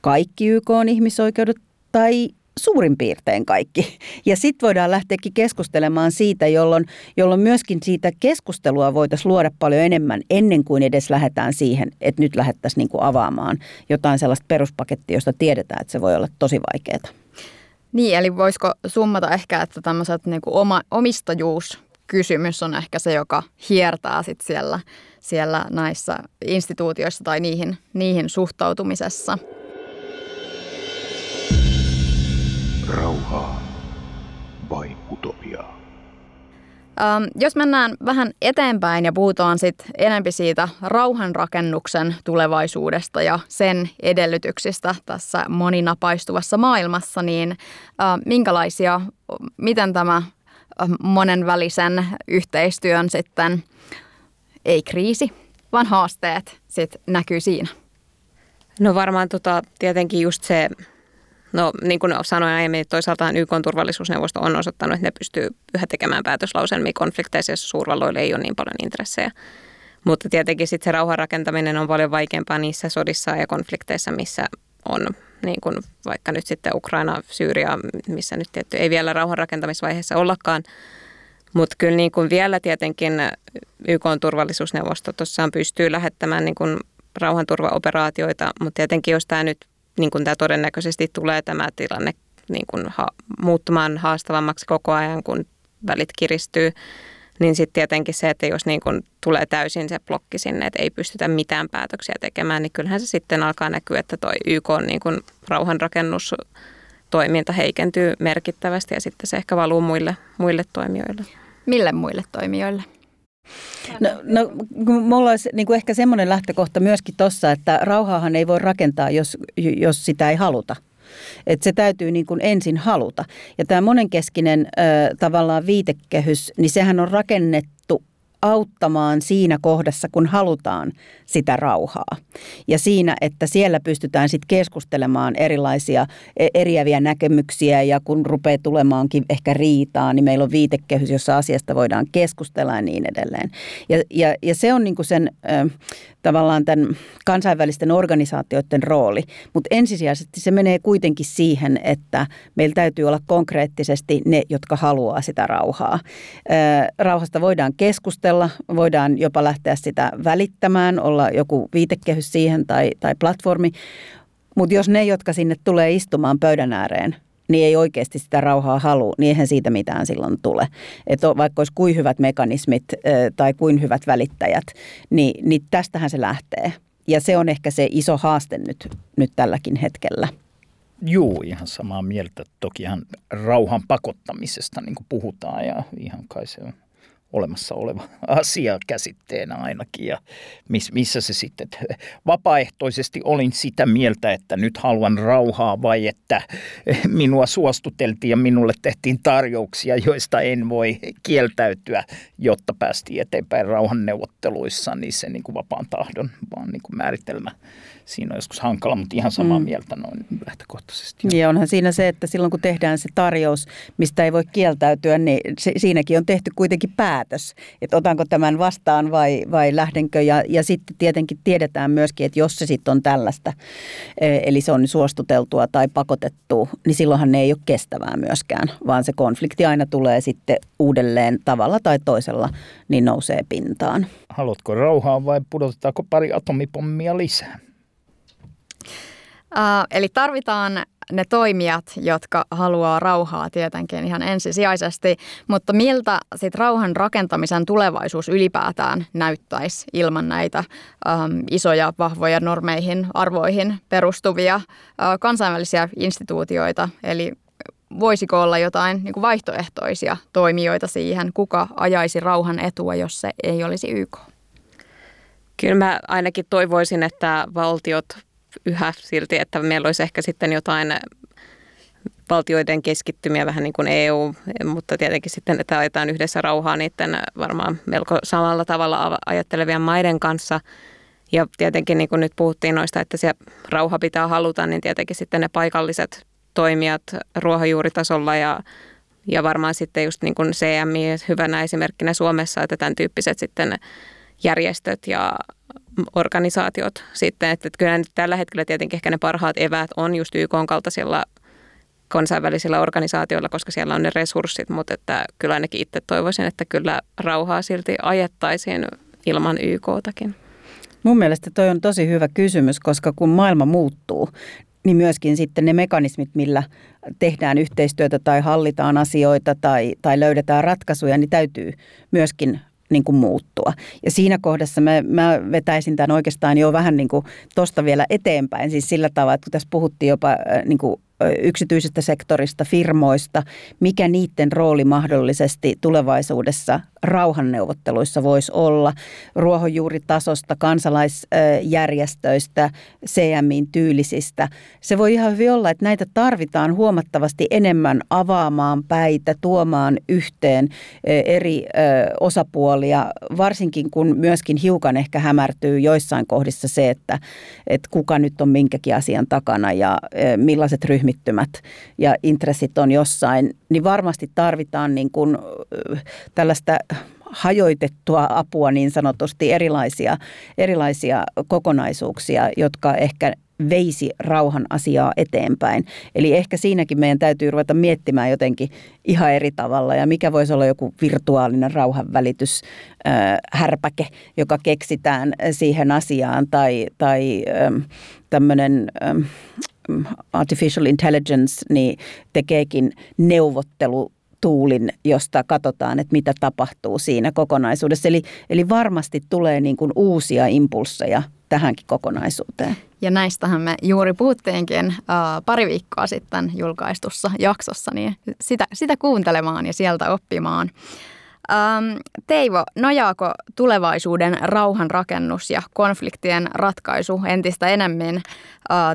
kaikki YK on ihmisoikeudet tai suurin piirtein kaikki. Ja sitten voidaan lähteäkin keskustelemaan siitä, jolloin, jolloin myöskin siitä keskustelua voitaisiin luoda paljon enemmän ennen kuin edes lähdetään siihen, että nyt lähdettäisiin niin avaamaan jotain sellaista peruspakettia, josta tiedetään, että se voi olla tosi vaikeaa. Niin, eli voisiko summata ehkä, että tämmöiset niin kuin oma, omistajuus kysymys on ehkä se, joka hiertää sit siellä, siellä näissä instituutioissa tai niihin, niihin suhtautumisessa. Rauhaa vai utopiaa? Ähm, jos mennään vähän eteenpäin ja puhutaan sitten enempi siitä rauhanrakennuksen tulevaisuudesta ja sen edellytyksistä tässä moninapaistuvassa maailmassa, niin äh, minkälaisia, miten tämä äh, monenvälisen yhteistyön sitten, ei kriisi, vaan haasteet sitten näkyy siinä? No varmaan tota, tietenkin just se No niin kuin sanoin aiemmin, toisaalta YK turvallisuusneuvosto on osoittanut, että ne pystyy yhä tekemään päätöslauselmia konflikteissa, joissa suurvalloille ei ole niin paljon intressejä. Mutta tietenkin sitten se rauhan rakentaminen on paljon vaikeampaa niissä sodissa ja konflikteissa, missä on niin kuin vaikka nyt sitten Ukraina, Syyria, missä nyt tietty ei vielä rauhan rakentamisvaiheessa ollakaan. Mutta kyllä niin kuin vielä tietenkin YK turvallisuusneuvosto tuossaan pystyy lähettämään niin kuin rauhanturvaoperaatioita, mutta tietenkin jos tämä nyt niin kuin tämä todennäköisesti tulee tämä tilanne niin kuin ha- muuttumaan haastavammaksi koko ajan, kun välit kiristyy, niin sitten tietenkin se, että jos niin kun tulee täysin se blokki sinne, että ei pystytä mitään päätöksiä tekemään, niin kyllähän se sitten alkaa näkyä, että tuo YK on niin kun rauhanrakennustoiminta heikentyy merkittävästi ja sitten se ehkä valuu muille, muille toimijoille. Mille muille toimijoille? No, no mulla olisi niin kuin ehkä semmoinen lähtökohta myöskin tuossa, että rauhaahan ei voi rakentaa, jos, jos sitä ei haluta. Että se täytyy niin kuin ensin haluta. Ja tämä monenkeskinen ö, tavallaan viitekehys, niin sehän on rakennettu auttamaan siinä kohdassa, kun halutaan sitä rauhaa. Ja siinä, että siellä pystytään sitten keskustelemaan erilaisia e, eriäviä näkemyksiä ja kun rupeaa tulemaankin ehkä riitaa, niin meillä on viitekehys, jossa asiasta voidaan keskustella ja niin edelleen. Ja, ja, ja se on niinku sen tavallaan tämän kansainvälisten organisaatioiden rooli, mutta ensisijaisesti se menee kuitenkin siihen, että meillä täytyy olla konkreettisesti ne, jotka haluaa sitä rauhaa. Rauhasta voidaan keskustella, voidaan jopa lähteä sitä välittämään, olla joku viitekehys siihen tai, tai platformi, mutta jos ne, jotka sinne tulee istumaan pöydän ääreen, niin ei oikeasti sitä rauhaa halua, niin eihän siitä mitään silloin tule. Että vaikka olisi kuin hyvät mekanismit tai kuin hyvät välittäjät, niin, niin tästähän se lähtee. Ja se on ehkä se iso haaste nyt, nyt tälläkin hetkellä. Juu, ihan samaa mieltä. Tokihan rauhan pakottamisesta niin puhutaan ja ihan kai se on olemassa oleva asia käsitteenä ainakin ja miss, missä se sitten, vapaaehtoisesti olin sitä mieltä, että nyt haluan rauhaa vai että minua suostuteltiin ja minulle tehtiin tarjouksia, joista en voi kieltäytyä, jotta päästiin eteenpäin rauhanneuvotteluissa, niin se niin kuin vapaan tahdon vaan niin kuin määritelmä siinä on joskus hankala, mutta ihan samaa mm. mieltä noin lähtökohtaisesti. Ja onhan siinä se, että silloin kun tehdään se tarjous, mistä ei voi kieltäytyä, niin se, siinäkin on tehty kuitenkin päätös, että otanko tämän vastaan vai, vai lähdenkö. Ja, ja sitten tietenkin tiedetään myöskin, että jos se sitten on tällaista, e, eli se on suostuteltua tai pakotettua, niin silloinhan ne ei ole kestävää myöskään, vaan se konflikti aina tulee sitten uudelleen tavalla tai toisella, niin nousee pintaan. Haluatko rauhaa vai pudotetaanko pari atomipommia lisää? Eli tarvitaan ne toimijat, jotka haluaa rauhaa tietenkin ihan ensisijaisesti, mutta miltä sit rauhan rakentamisen tulevaisuus ylipäätään näyttäisi ilman näitä um, isoja, vahvoja normeihin, arvoihin perustuvia uh, kansainvälisiä instituutioita, eli voisiko olla jotain niin kuin vaihtoehtoisia toimijoita siihen, kuka ajaisi rauhan etua, jos se ei olisi YK? Kyllä mä ainakin toivoisin, että valtiot yhä silti, että meillä olisi ehkä sitten jotain valtioiden keskittymiä vähän niin kuin EU, mutta tietenkin sitten, että ajetaan yhdessä rauhaa niiden varmaan melko samalla tavalla ajattelevien maiden kanssa. Ja tietenkin niin kuin nyt puhuttiin noista, että se rauha pitää haluta, niin tietenkin sitten ne paikalliset toimijat ruohonjuuritasolla ja, ja varmaan sitten just niin kuin CMI hyvänä esimerkkinä Suomessa, että tämän tyyppiset sitten järjestöt ja organisaatiot sitten. Että, että kyllä nyt tällä hetkellä tietenkin ehkä ne parhaat eväät on just YK kaltaisilla kansainvälisillä organisaatioilla, koska siellä on ne resurssit, mutta että kyllä ainakin itse toivoisin, että kyllä rauhaa silti ajettaisiin ilman YKtakin. Mun mielestä toi on tosi hyvä kysymys, koska kun maailma muuttuu, niin myöskin sitten ne mekanismit, millä tehdään yhteistyötä tai hallitaan asioita tai, tai löydetään ratkaisuja, niin täytyy myöskin niin kuin muuttua. Ja siinä kohdassa mä, mä vetäisin tämän oikeastaan jo vähän niin kuin tosta vielä eteenpäin, siis sillä tavalla, että kun tässä puhuttiin jopa niin kuin yksityisestä sektorista, firmoista, mikä niiden rooli mahdollisesti tulevaisuudessa rauhanneuvotteluissa voisi olla, ruohonjuuritasosta, kansalaisjärjestöistä, CMIin tyylisistä. Se voi ihan hyvin olla, että näitä tarvitaan huomattavasti enemmän avaamaan päitä, tuomaan yhteen eri osapuolia, varsinkin kun myöskin hiukan ehkä hämärtyy joissain kohdissa se, että, että kuka nyt on minkäkin asian takana ja millaiset ryhmittymät ja intressit on jossain, niin varmasti tarvitaan niin kuin tällaista hajoitettua apua niin sanotusti, erilaisia, erilaisia kokonaisuuksia, jotka ehkä veisi rauhan asiaa eteenpäin. Eli ehkä siinäkin meidän täytyy ruveta miettimään jotenkin ihan eri tavalla ja mikä voisi olla joku virtuaalinen rauhanvälitys härpäke, joka keksitään siihen asiaan tai, tai tämmöinen artificial intelligence niin tekeekin neuvottelu tuulin, josta katsotaan, että mitä tapahtuu siinä kokonaisuudessa. Eli, eli varmasti tulee niin kuin uusia impulsseja tähänkin kokonaisuuteen. Ja näistähän me juuri puhuttiinkin uh, pari viikkoa sitten julkaistussa jaksossa, niin sitä, sitä kuuntelemaan ja sieltä oppimaan. Um, Teivo, nojaako tulevaisuuden rauhanrakennus ja konfliktien ratkaisu entistä enemmän uh,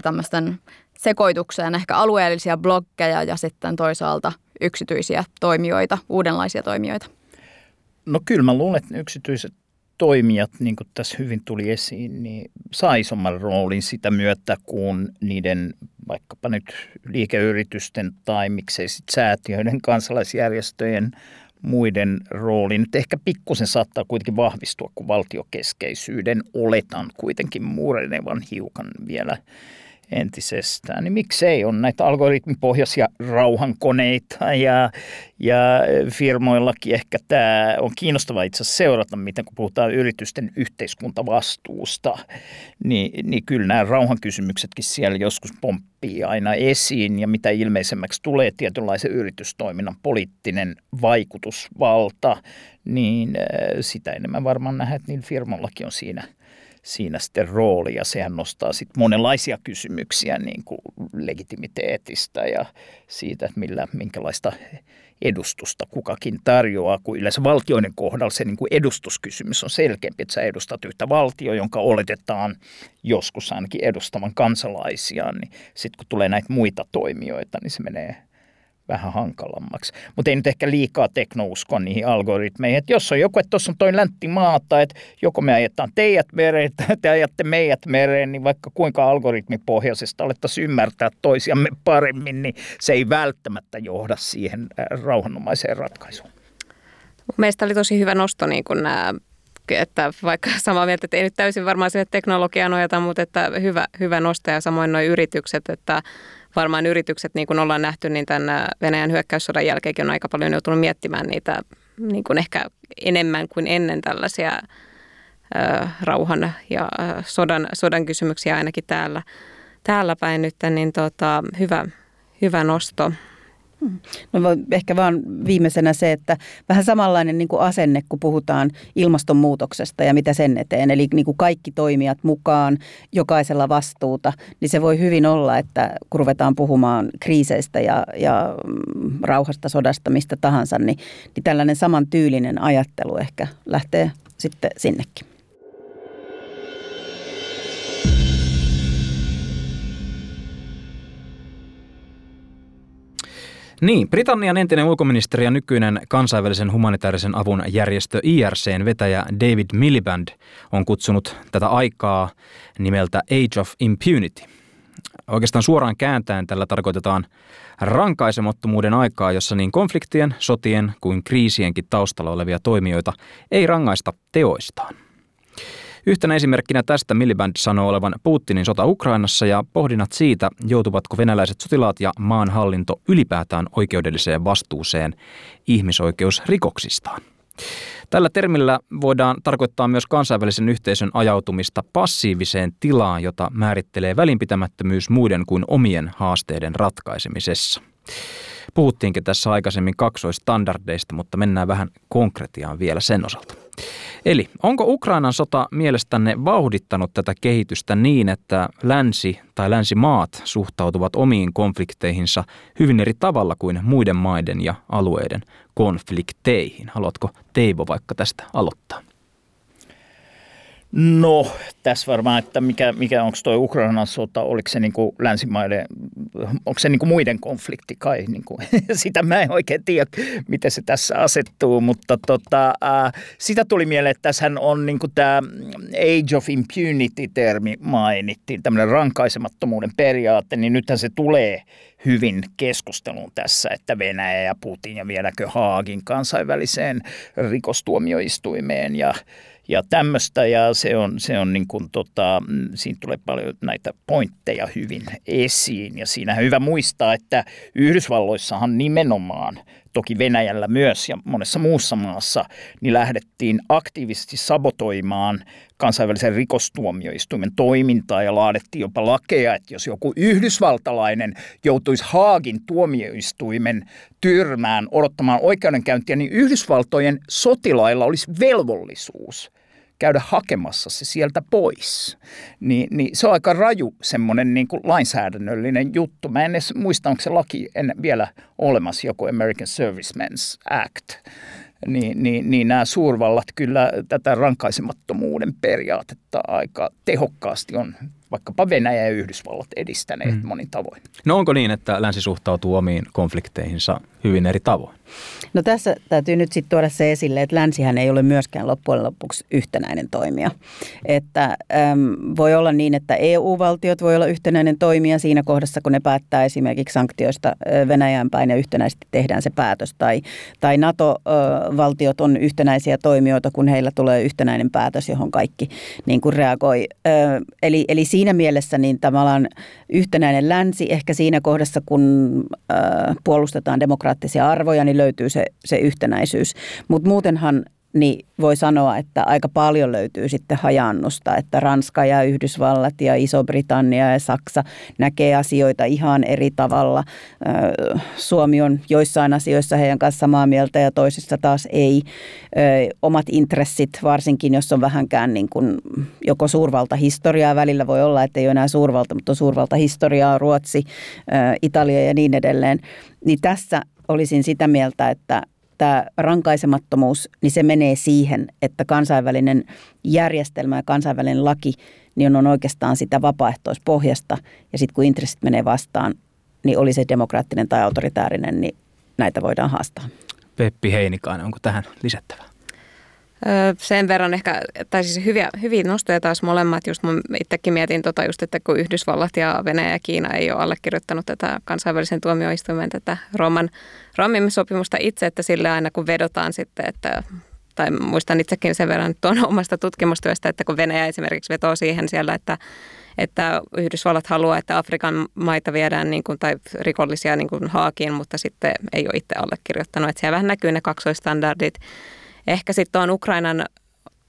tämmöisten sekoitukseen ehkä alueellisia bloggeja ja sitten toisaalta yksityisiä toimijoita, uudenlaisia toimijoita? No kyllä mä luulen, että yksityiset toimijat, niin kuin tässä hyvin tuli esiin, niin saa isomman roolin sitä myötä, kun niiden vaikkapa nyt liikeyritysten tai miksei sitten säätiöiden, kansalaisjärjestöjen muiden rooli nyt ehkä pikkusen saattaa kuitenkin vahvistua, kun valtiokeskeisyyden oletan kuitenkin murenevan hiukan vielä entisestään, niin miksei on näitä algoritmipohjaisia rauhankoneita ja, ja firmoillakin ehkä tämä on kiinnostava itse asiassa seurata, miten kun puhutaan yritysten yhteiskuntavastuusta, niin, niin kyllä nämä rauhankysymyksetkin siellä joskus pomppii aina esiin ja mitä ilmeisemmäksi tulee tietynlaisen yritystoiminnan poliittinen vaikutusvalta, niin äh, sitä enemmän varmaan nähdään, että niillä firmoillakin on siinä – siinä sitten rooli ja sehän nostaa sitten monenlaisia kysymyksiä niin kuin legitimiteetistä ja siitä, että millä, minkälaista edustusta kukakin tarjoaa, kun yleensä valtioiden kohdalla se niin kuin edustuskysymys on selkeämpi, että sä edustat yhtä valtio, jonka oletetaan joskus ainakin edustavan kansalaisia, niin sitten kun tulee näitä muita toimijoita, niin se menee vähän hankalammaksi. Mutta ei nyt ehkä liikaa teknouskoa niihin algoritmeihin. Et jos on joku, että tuossa on toi länttimimaata, että joko me ajetaan teidät mereen tai te ajatte meidät mereen, niin vaikka kuinka algoritmipohjaisesta alettaisiin ymmärtää toisiamme paremmin, niin se ei välttämättä johda siihen äh, rauhanomaiseen ratkaisuun. Meistä oli tosi hyvä nosto niin kun nämä että vaikka samaa mieltä, että ei nyt täysin varmaan sille teknologiaan nojata, mutta että hyvä, hyvä nosto ja samoin nuo yritykset, että varmaan yritykset, niin kuin ollaan nähty, niin tämän Venäjän hyökkäyssodan jälkeenkin on aika paljon joutunut miettimään niitä niin kuin ehkä enemmän kuin ennen tällaisia ö, rauhan ja sodan, sodan kysymyksiä ainakin täällä, täällä päin nyt, niin tota, hyvä, hyvä nosto. No ehkä vaan viimeisenä se, että vähän samanlainen niin kuin asenne, kun puhutaan ilmastonmuutoksesta ja mitä sen eteen. Eli niin kuin kaikki toimijat mukaan, jokaisella vastuuta, niin se voi hyvin olla, että kun ruvetaan puhumaan kriiseistä ja, ja mm, rauhasta, sodasta, mistä tahansa, niin, niin tällainen samantyylinen ajattelu ehkä lähtee sitten sinnekin. Niin, Britannian entinen ulkoministeri ja nykyinen kansainvälisen humanitaarisen avun järjestö IRCn vetäjä David Miliband on kutsunut tätä aikaa nimeltä Age of Impunity. Oikeastaan suoraan kääntäen tällä tarkoitetaan rankaisemattomuuden aikaa, jossa niin konfliktien, sotien kuin kriisienkin taustalla olevia toimijoita ei rangaista teoistaan. Yhtenä esimerkkinä tästä Miliband sanoo olevan Putinin sota Ukrainassa ja pohdinnat siitä, joutuvatko venäläiset sotilaat ja maan hallinto ylipäätään oikeudelliseen vastuuseen ihmisoikeusrikoksistaan. Tällä termillä voidaan tarkoittaa myös kansainvälisen yhteisön ajautumista passiiviseen tilaan, jota määrittelee välinpitämättömyys muiden kuin omien haasteiden ratkaisemisessa. Puhuttiinkin tässä aikaisemmin kaksoistandardeista, mutta mennään vähän konkretiaan vielä sen osalta. Eli onko Ukrainan sota mielestänne vauhdittanut tätä kehitystä niin, että länsi tai länsimaat suhtautuvat omiin konflikteihinsa hyvin eri tavalla kuin muiden maiden ja alueiden konflikteihin? Haluatko Teivo vaikka tästä aloittaa? No, tässä varmaan, että mikä, mikä onko tuo Ukrainan sota, oliko se niin kuin länsimaiden, onko se niin muiden konflikti? Kai, niin kuin, sitä mä en oikein tiedä, miten se tässä asettuu, mutta tota, ää, sitä tuli mieleen, että tässä on niin tämä age of impunity-termi mainittiin, tämmöinen rankaisemattomuuden periaate, niin nythän se tulee hyvin keskusteluun tässä, että Venäjä ja Putin ja vieläkö Haagin kansainväliseen rikostuomioistuimeen ja ja tämmöistä ja se on, se on niin kuin tota, siinä tulee paljon näitä pointteja hyvin esiin ja siinä hyvä muistaa, että Yhdysvalloissahan nimenomaan toki Venäjällä myös ja monessa muussa maassa, niin lähdettiin aktiivisesti sabotoimaan kansainvälisen rikostuomioistuimen toimintaa ja laadettiin jopa lakeja, että jos joku yhdysvaltalainen joutuisi Haagin tuomioistuimen tyrmään odottamaan oikeudenkäyntiä, niin Yhdysvaltojen sotilailla olisi velvollisuus käydä hakemassa se sieltä pois. Ni, niin se on aika raju semmoinen niin kuin lainsäädännöllinen juttu. Mä en edes muista, onko se laki en, vielä olemassa, joku American Servicemen's Act. Niin, niin, niin nämä suurvallat kyllä tätä rankaisemattomuuden periaatetta aika tehokkaasti on vaikkapa Venäjä ja Yhdysvallat edistäneet mm. monin tavoin. No onko niin, että länsi suhtautuu omiin konflikteihinsa hyvin eri tavoin? No tässä täytyy nyt sitten tuoda se esille, että länsihän ei ole myöskään loppujen lopuksi yhtenäinen toimija. Että äm, voi olla niin, että EU-valtiot voi olla yhtenäinen toimija siinä kohdassa, kun ne päättää esimerkiksi sanktioista Venäjään päin ja yhtenäisesti tehdään se päätös. Tai, tai NATO-valtiot on yhtenäisiä toimijoita, kun heillä tulee yhtenäinen päätös, johon kaikki niin kuin reagoi. Eli, eli siinä mielessä niin tavallaan yhtenäinen länsi ehkä siinä kohdassa, kun puolustetaan demokraattisia arvoja, niin löytyy se, se yhtenäisyys. Mutta muutenhan niin voi sanoa, että aika paljon löytyy sitten hajannusta, että Ranska ja Yhdysvallat ja Iso-Britannia ja Saksa näkee asioita ihan eri tavalla. Suomi on joissain asioissa heidän kanssa samaa mieltä ja toisissa taas ei. Omat intressit, varsinkin jos on vähänkään niin kuin joko suurvaltahistoriaa välillä, voi olla, että ei ole enää suurvalta, mutta on suurvaltahistoriaa, Ruotsi, Italia ja niin edelleen. Niin tässä olisin sitä mieltä, että tämä rankaisemattomuus, niin se menee siihen, että kansainvälinen järjestelmä ja kansainvälinen laki niin on oikeastaan sitä vapaaehtoispohjasta. Ja sitten kun intressit menee vastaan, niin oli se demokraattinen tai autoritäärinen, niin näitä voidaan haastaa. Peppi Heinikainen, onko tähän lisättävää? Sen verran ehkä, tai siis hyviä, hyviä nostoja taas molemmat. Just mun itsekin mietin tota just, että kun Yhdysvallat ja Venäjä ja Kiina ei ole allekirjoittanut tätä kansainvälisen tuomioistuimen tätä Roman, Romin sopimusta itse, että sille aina kun vedotaan sitten, että tai muistan itsekin sen verran tuon omasta tutkimustyöstä, että kun Venäjä esimerkiksi vetoo siihen siellä, että että Yhdysvallat haluaa, että Afrikan maita viedään niin kuin, tai rikollisia niin kuin haakiin, mutta sitten ei ole itse allekirjoittanut. Että siellä vähän näkyy ne kaksoistandardit ehkä sitten on Ukrainan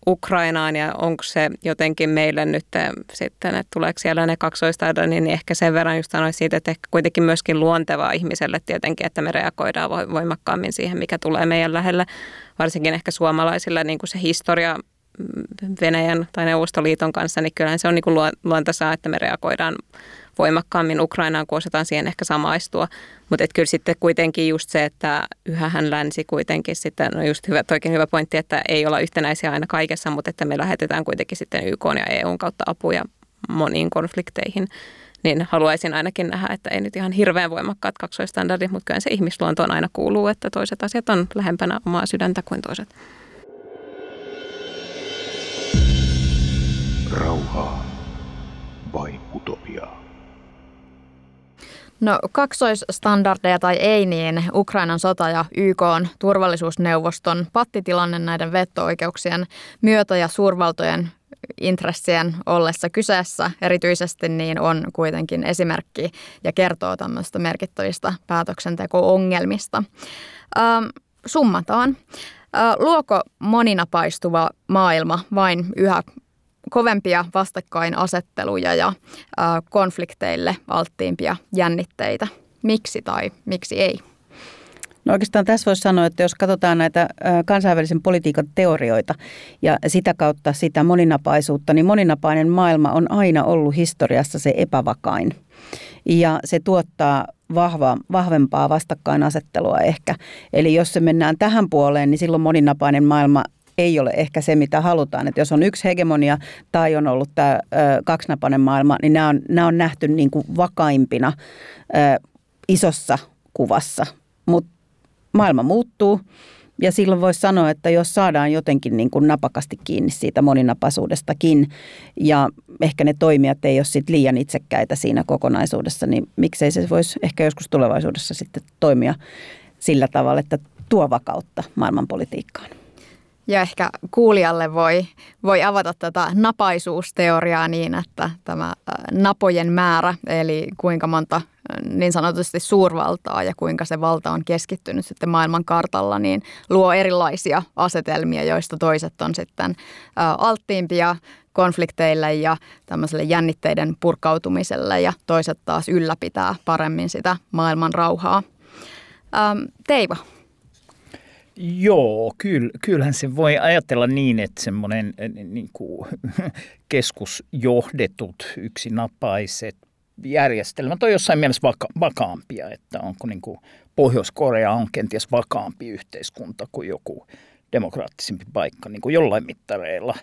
Ukrainaan ja onko se jotenkin meille nyt sitten, että tuleeko siellä ne kaksoistaidot, niin ehkä sen verran just sanoisin siitä, että ehkä kuitenkin myöskin luontevaa ihmiselle tietenkin, että me reagoidaan voimakkaammin siihen, mikä tulee meidän lähelle, varsinkin ehkä suomalaisilla niin kuin se historia mm, Venäjän tai Neuvostoliiton kanssa, niin kyllä se on niin kuin että me reagoidaan voimakkaammin Ukrainaan, kun osataan siihen ehkä samaistua. Mutta kyllä sitten kuitenkin just se, että yhähän länsi kuitenkin sitten, no just hyvä, toikin hyvä pointti, että ei olla yhtenäisiä aina kaikessa, mutta että me lähetetään kuitenkin sitten YK ja EUn kautta apuja moniin konflikteihin niin haluaisin ainakin nähdä, että ei nyt ihan hirveän voimakkaat kaksoistandardit, mutta kyllä se ihmisluontoon aina kuuluu, että toiset asiat on lähempänä omaa sydäntä kuin toiset. Rauhaa vai utopiaa? No kaksoisstandardeja tai ei, niin Ukrainan sota ja YK on turvallisuusneuvoston pattitilanne näiden veto-oikeuksien myötä ja suurvaltojen intressien ollessa kyseessä erityisesti, niin on kuitenkin esimerkki ja kertoo tämmöistä merkittävistä päätöksenteko-ongelmista. Ähm, summataan. Äh, luoko moninapaistuva maailma vain yhä kovempia vastakkainasetteluja ja konflikteille alttiimpia jännitteitä. Miksi tai miksi ei? No oikeastaan tässä voisi sanoa, että jos katsotaan näitä kansainvälisen politiikan teorioita ja sitä kautta sitä moninapaisuutta, niin moninapainen maailma on aina ollut historiassa se epävakain. Ja se tuottaa vahva, vahvempaa vastakkainasettelua ehkä. Eli jos se mennään tähän puoleen, niin silloin moninapainen maailma ei ole ehkä se, mitä halutaan. Että jos on yksi hegemonia tai on ollut tämä kaksinapainen maailma, niin nämä on, nämä on nähty niin kuin vakaimpina ö, isossa kuvassa. Mutta maailma muuttuu ja silloin voisi sanoa, että jos saadaan jotenkin niin kuin napakasti kiinni siitä moninapaisuudestakin ja ehkä ne toimijat ei ole sit liian itsekkäitä siinä kokonaisuudessa, niin miksei se voisi ehkä joskus tulevaisuudessa sitten toimia sillä tavalla, että tuo vakautta maailmanpolitiikkaan. Ja ehkä kuulijalle voi, voi avata tätä napaisuusteoriaa niin, että tämä napojen määrä, eli kuinka monta niin sanotusti suurvaltaa ja kuinka se valta on keskittynyt sitten maailman kartalla, niin luo erilaisia asetelmia, joista toiset on sitten alttiimpia konflikteille ja tämmöiselle jännitteiden purkautumiselle ja toiset taas ylläpitää paremmin sitä maailman rauhaa. Teiva, Joo, kyllä, kyllähän se voi ajatella niin, että semmoinen eh, niin kuin, keskusjohdetut yksinapaiset järjestelmät on jossain mielessä vaka- vakaampia, että onko niin kuin Pohjois-Korea on kenties vakaampi yhteiskunta kuin joku demokraattisempi paikka niin kuin jollain mittareilla.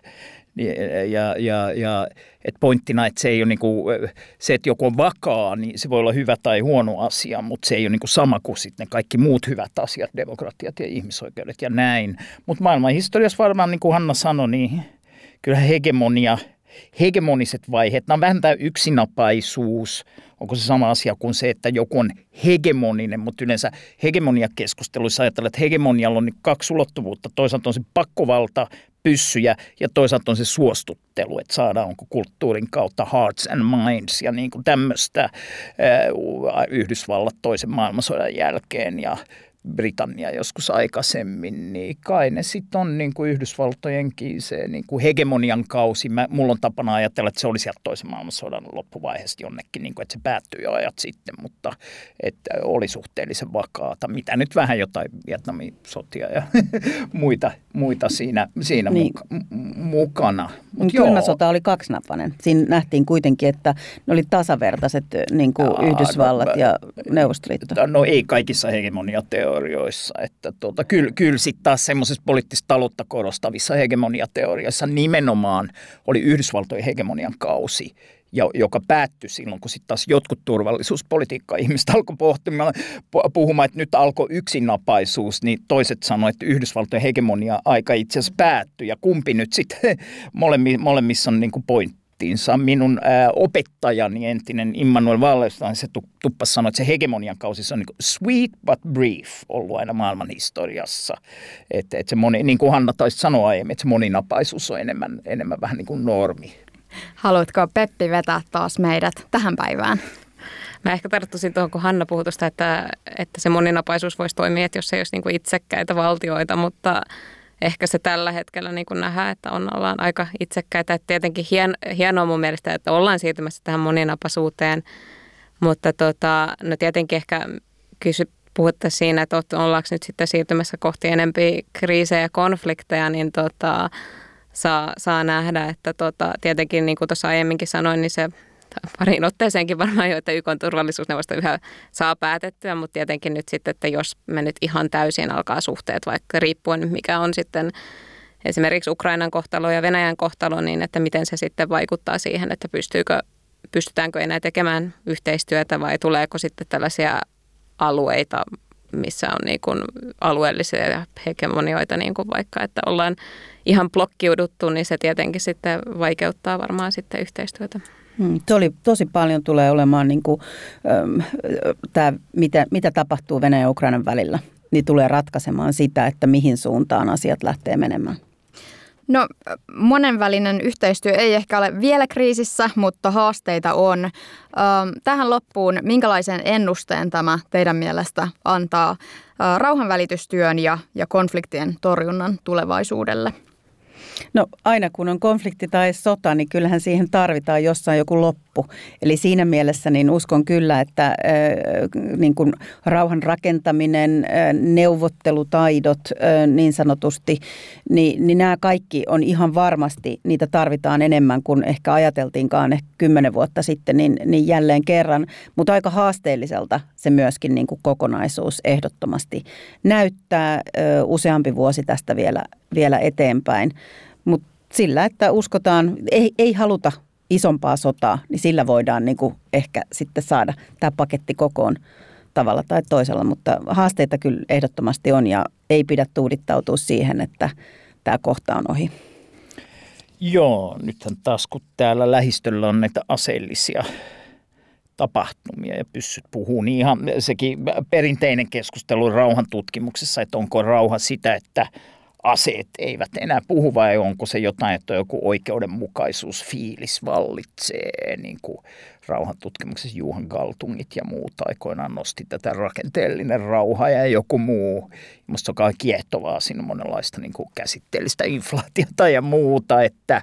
Ja, ja, ja et pointtina, että se ei ole niin kuin, se, että joku on vakaa, niin se voi olla hyvä tai huono asia, mutta se ei ole niin kuin sama kuin sitten ne kaikki muut hyvät asiat, demokratiat ja ihmisoikeudet ja näin. Mutta maailman historiassa varmaan, niin kuin Hanna sanoi, niin kyllä hegemonia, hegemoniset vaiheet, nämä on vähän tämä yksinapaisuus, onko se sama asia kuin se, että joku on hegemoninen, mutta yleensä hegemoniakeskusteluissa ajatellaan, että hegemonialla on kaksi ulottuvuutta. Toisaalta on se pakkovalta, pyssyjä ja toisaalta on se suostuttelu, että saadaan onko kulttuurin kautta hearts and minds ja niin kuin tämmöistä Yhdysvallat toisen maailmansodan jälkeen ja Britannia joskus aikaisemmin, niin kai ne sitten on niin kuin Yhdysvaltojenkin se niin kuin hegemonian kausi. Mä, mulla on tapana ajatella, että se oli sieltä toisen maailmansodan loppuvaiheesta jonnekin, niin kuin, että se päättyi jo ajat sitten, mutta että oli suhteellisen vakaata. Mitä nyt vähän jotain Vietnamin sotia ja muita, muita siinä, siinä niin. muka, mukana. Mut Kylmä joo. sota oli kaksinapainen. Siinä nähtiin kuitenkin, että ne oli tasavertaiset niin kuin Aa, Yhdysvallat no, ja Neuvostoliitto. No ei kaikissa hegemoniateorioissa teorioissa. Että tuota, kyllä, kyllä sitten taas semmoisessa poliittista taloutta korostavissa hegemoniateorioissa nimenomaan oli Yhdysvaltojen hegemonian kausi, joka päättyi silloin, kun sitten taas jotkut turvallisuuspolitiikka ihmiset alkoi pohtimaan, puhumaan, että nyt alkoi yksinapaisuus, niin toiset sanoivat, että Yhdysvaltojen hegemonia aika itse asiassa päättyi, ja kumpi nyt sitten molemmissa on niin kuin pointti ammattiinsa. Minun ää, opettajani, entinen Immanuel Wallerstein, se tuppas sanoi, että se hegemonian kausi on niin sweet but brief ollut aina maailman historiassa. Että, että se moni, niin kuin Hanna taisi sanoa aiemmin, että se moninapaisuus on enemmän, enemmän vähän niin kuin normi. Haluatko Peppi vetää taas meidät tähän päivään? Mä ehkä tarttuisin tuohon, kun Hanna puhui tuosta, että, että se moninapaisuus voisi toimia, että jos ei olisi niin kuin itsekkäitä valtioita, mutta ehkä se tällä hetkellä niin nähdään, että on, ollaan aika itsekkäitä. Että tietenkin hien, hienoa mun mielestä, että ollaan siirtymässä tähän moninapaisuuteen, mutta tota, no tietenkin ehkä kysy, puhutte siinä, että ollaanko nyt sitten siirtymässä kohti enempi kriisejä ja konflikteja, niin tota, saa, saa nähdä, että tota, tietenkin niin kuin tuossa aiemminkin sanoin, niin se pariin otteeseenkin varmaan jo, että YK turvallisuusneuvosto yhä saa päätettyä, mutta tietenkin nyt sitten, että jos me nyt ihan täysin alkaa suhteet, vaikka riippuen mikä on sitten esimerkiksi Ukrainan kohtalo ja Venäjän kohtalo, niin että miten se sitten vaikuttaa siihen, että pystyykö, pystytäänkö enää tekemään yhteistyötä vai tuleeko sitten tällaisia alueita, missä on niin kuin alueellisia hegemonioita, niin kuin vaikka, että ollaan ihan blokkiuduttu, niin se tietenkin sitten vaikeuttaa varmaan sitten yhteistyötä. Hmm, oli, tosi paljon tulee olemaan niin kuin, ähm, tämä, mitä, mitä tapahtuu Venäjän ja Ukrainan välillä, niin tulee ratkaisemaan sitä, että mihin suuntaan asiat lähtee menemään. No monenvälinen yhteistyö ei ehkä ole vielä kriisissä, mutta haasteita on. Tähän loppuun, minkälaisen ennusteen tämä teidän mielestä antaa rauhanvälitystyön ja, ja konfliktien torjunnan tulevaisuudelle? No aina kun on konflikti tai sota, niin kyllähän siihen tarvitaan jossain joku loppu. Eli siinä mielessä niin uskon kyllä, että niin kuin rauhan rakentaminen, neuvottelutaidot niin sanotusti, niin, niin nämä kaikki on ihan varmasti, niitä tarvitaan enemmän kuin ehkä ajateltiinkaan ehkä kymmenen vuotta sitten, niin, niin jälleen kerran. Mutta aika haasteelliselta se myöskin niin kuin kokonaisuus ehdottomasti näyttää useampi vuosi tästä vielä, vielä eteenpäin. Mutta sillä, että uskotaan, ei, ei haluta isompaa sotaa, niin sillä voidaan niin kuin ehkä sitten saada tämä paketti kokoon tavalla tai toisella. Mutta haasteita kyllä ehdottomasti on ja ei pidä tuudittautua siihen, että tämä kohta on ohi. Joo, nythän taas kun täällä lähistöllä on näitä aseellisia tapahtumia ja pyssyt puhuu, niin ihan sekin perinteinen keskustelu rauhan tutkimuksessa, että onko rauha sitä, että aseet eivät enää puhu vai onko se jotain, että joku oikeudenmukaisuus fiilis vallitsee, niin kuin rauhantutkimuksessa Juhan Galtungit ja muut aikoinaan nosti tätä rakenteellinen rauha ja joku muu. Minusta on kiehtovaa siinä monenlaista niin kuin käsitteellistä inflaatiota ja muuta, että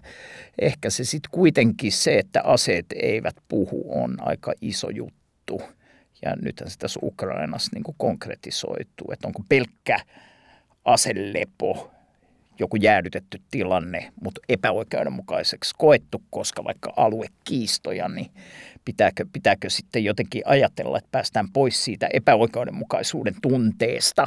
ehkä se sitten kuitenkin se, että aseet eivät puhu on aika iso juttu. Ja nythän se tässä Ukrainassa niin kuin konkretisoituu, että onko pelkkä aselepo, joku jäädytetty tilanne, mutta epäoikeudenmukaiseksi koettu, koska vaikka aluekiistoja, niin pitääkö, pitääkö sitten jotenkin ajatella, että päästään pois siitä epäoikeudenmukaisuuden tunteesta,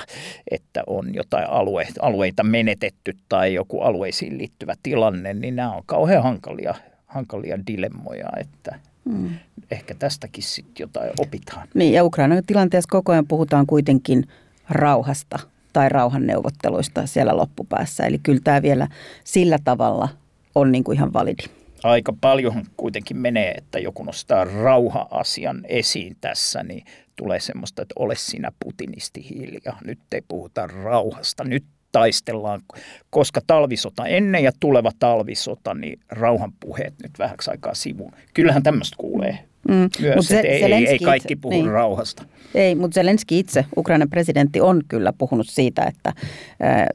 että on jotain alue, alueita menetetty tai joku alueisiin liittyvä tilanne, niin nämä on kauhean hankalia, hankalia dilemmoja, että hmm. ehkä tästäkin sitten jotain opitaan. Niin, ja Ukrainan tilanteessa koko ajan puhutaan kuitenkin rauhasta tai rauhanneuvotteluista siellä loppupäässä. Eli kyllä tämä vielä sillä tavalla on niin kuin ihan validi aika paljon kuitenkin menee, että joku nostaa rauha-asian esiin tässä, niin tulee semmoista, että ole sinä putinisti hiljaa. Nyt ei puhuta rauhasta, nyt taistellaan, koska talvisota, ennen ja tuleva talvisota, niin rauhanpuheet nyt vähäksi aikaa sivuun. Kyllähän tämmöistä kuulee mm. myös, se, ei, ei, ei kaikki puhu niin. rauhasta. Ei, mutta Zelenski itse, Ukrainan presidentti, on kyllä puhunut siitä, että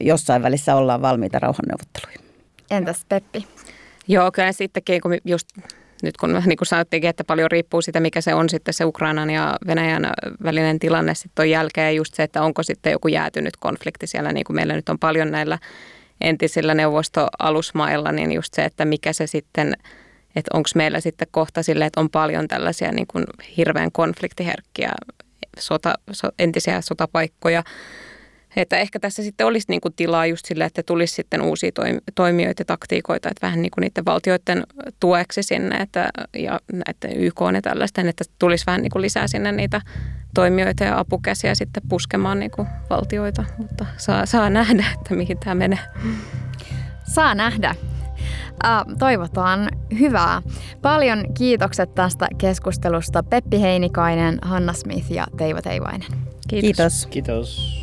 jossain välissä ollaan valmiita rauhanneuvotteluihin. Entäs Peppi? Joo, kyllä sittenkin, kun just nyt kun niin kuin sanottiinkin, että paljon riippuu siitä, mikä se on sitten se Ukrainan ja Venäjän välinen tilanne sitten on jälkeen. Just se, että onko sitten joku jäätynyt konflikti siellä, niin kuin meillä nyt on paljon näillä entisillä neuvostoalusmailla, niin just se, että mikä se sitten, että onko meillä sitten kohta sille, että on paljon tällaisia niin kuin hirveän konfliktiherkkiä sota, so, entisiä sotapaikkoja, että ehkä tässä sitten olisi niin kuin tilaa just sille, että tulisi sitten uusia toimijoita ja taktiikoita, että vähän niin kuin niiden valtioiden tueksi sinne että, ja näiden YK ja tällaisten, että tulisi vähän niin kuin lisää sinne niitä toimijoita ja apukäsiä sitten puskemaan niin kuin valtioita, mutta saa, saa nähdä, että mihin tämä menee. Saa nähdä. Toivotaan hyvää. Paljon kiitokset tästä keskustelusta Peppi Heinikainen, Hanna Smith ja Teivo Teivainen. Kiitos. Kiitos. Kiitos.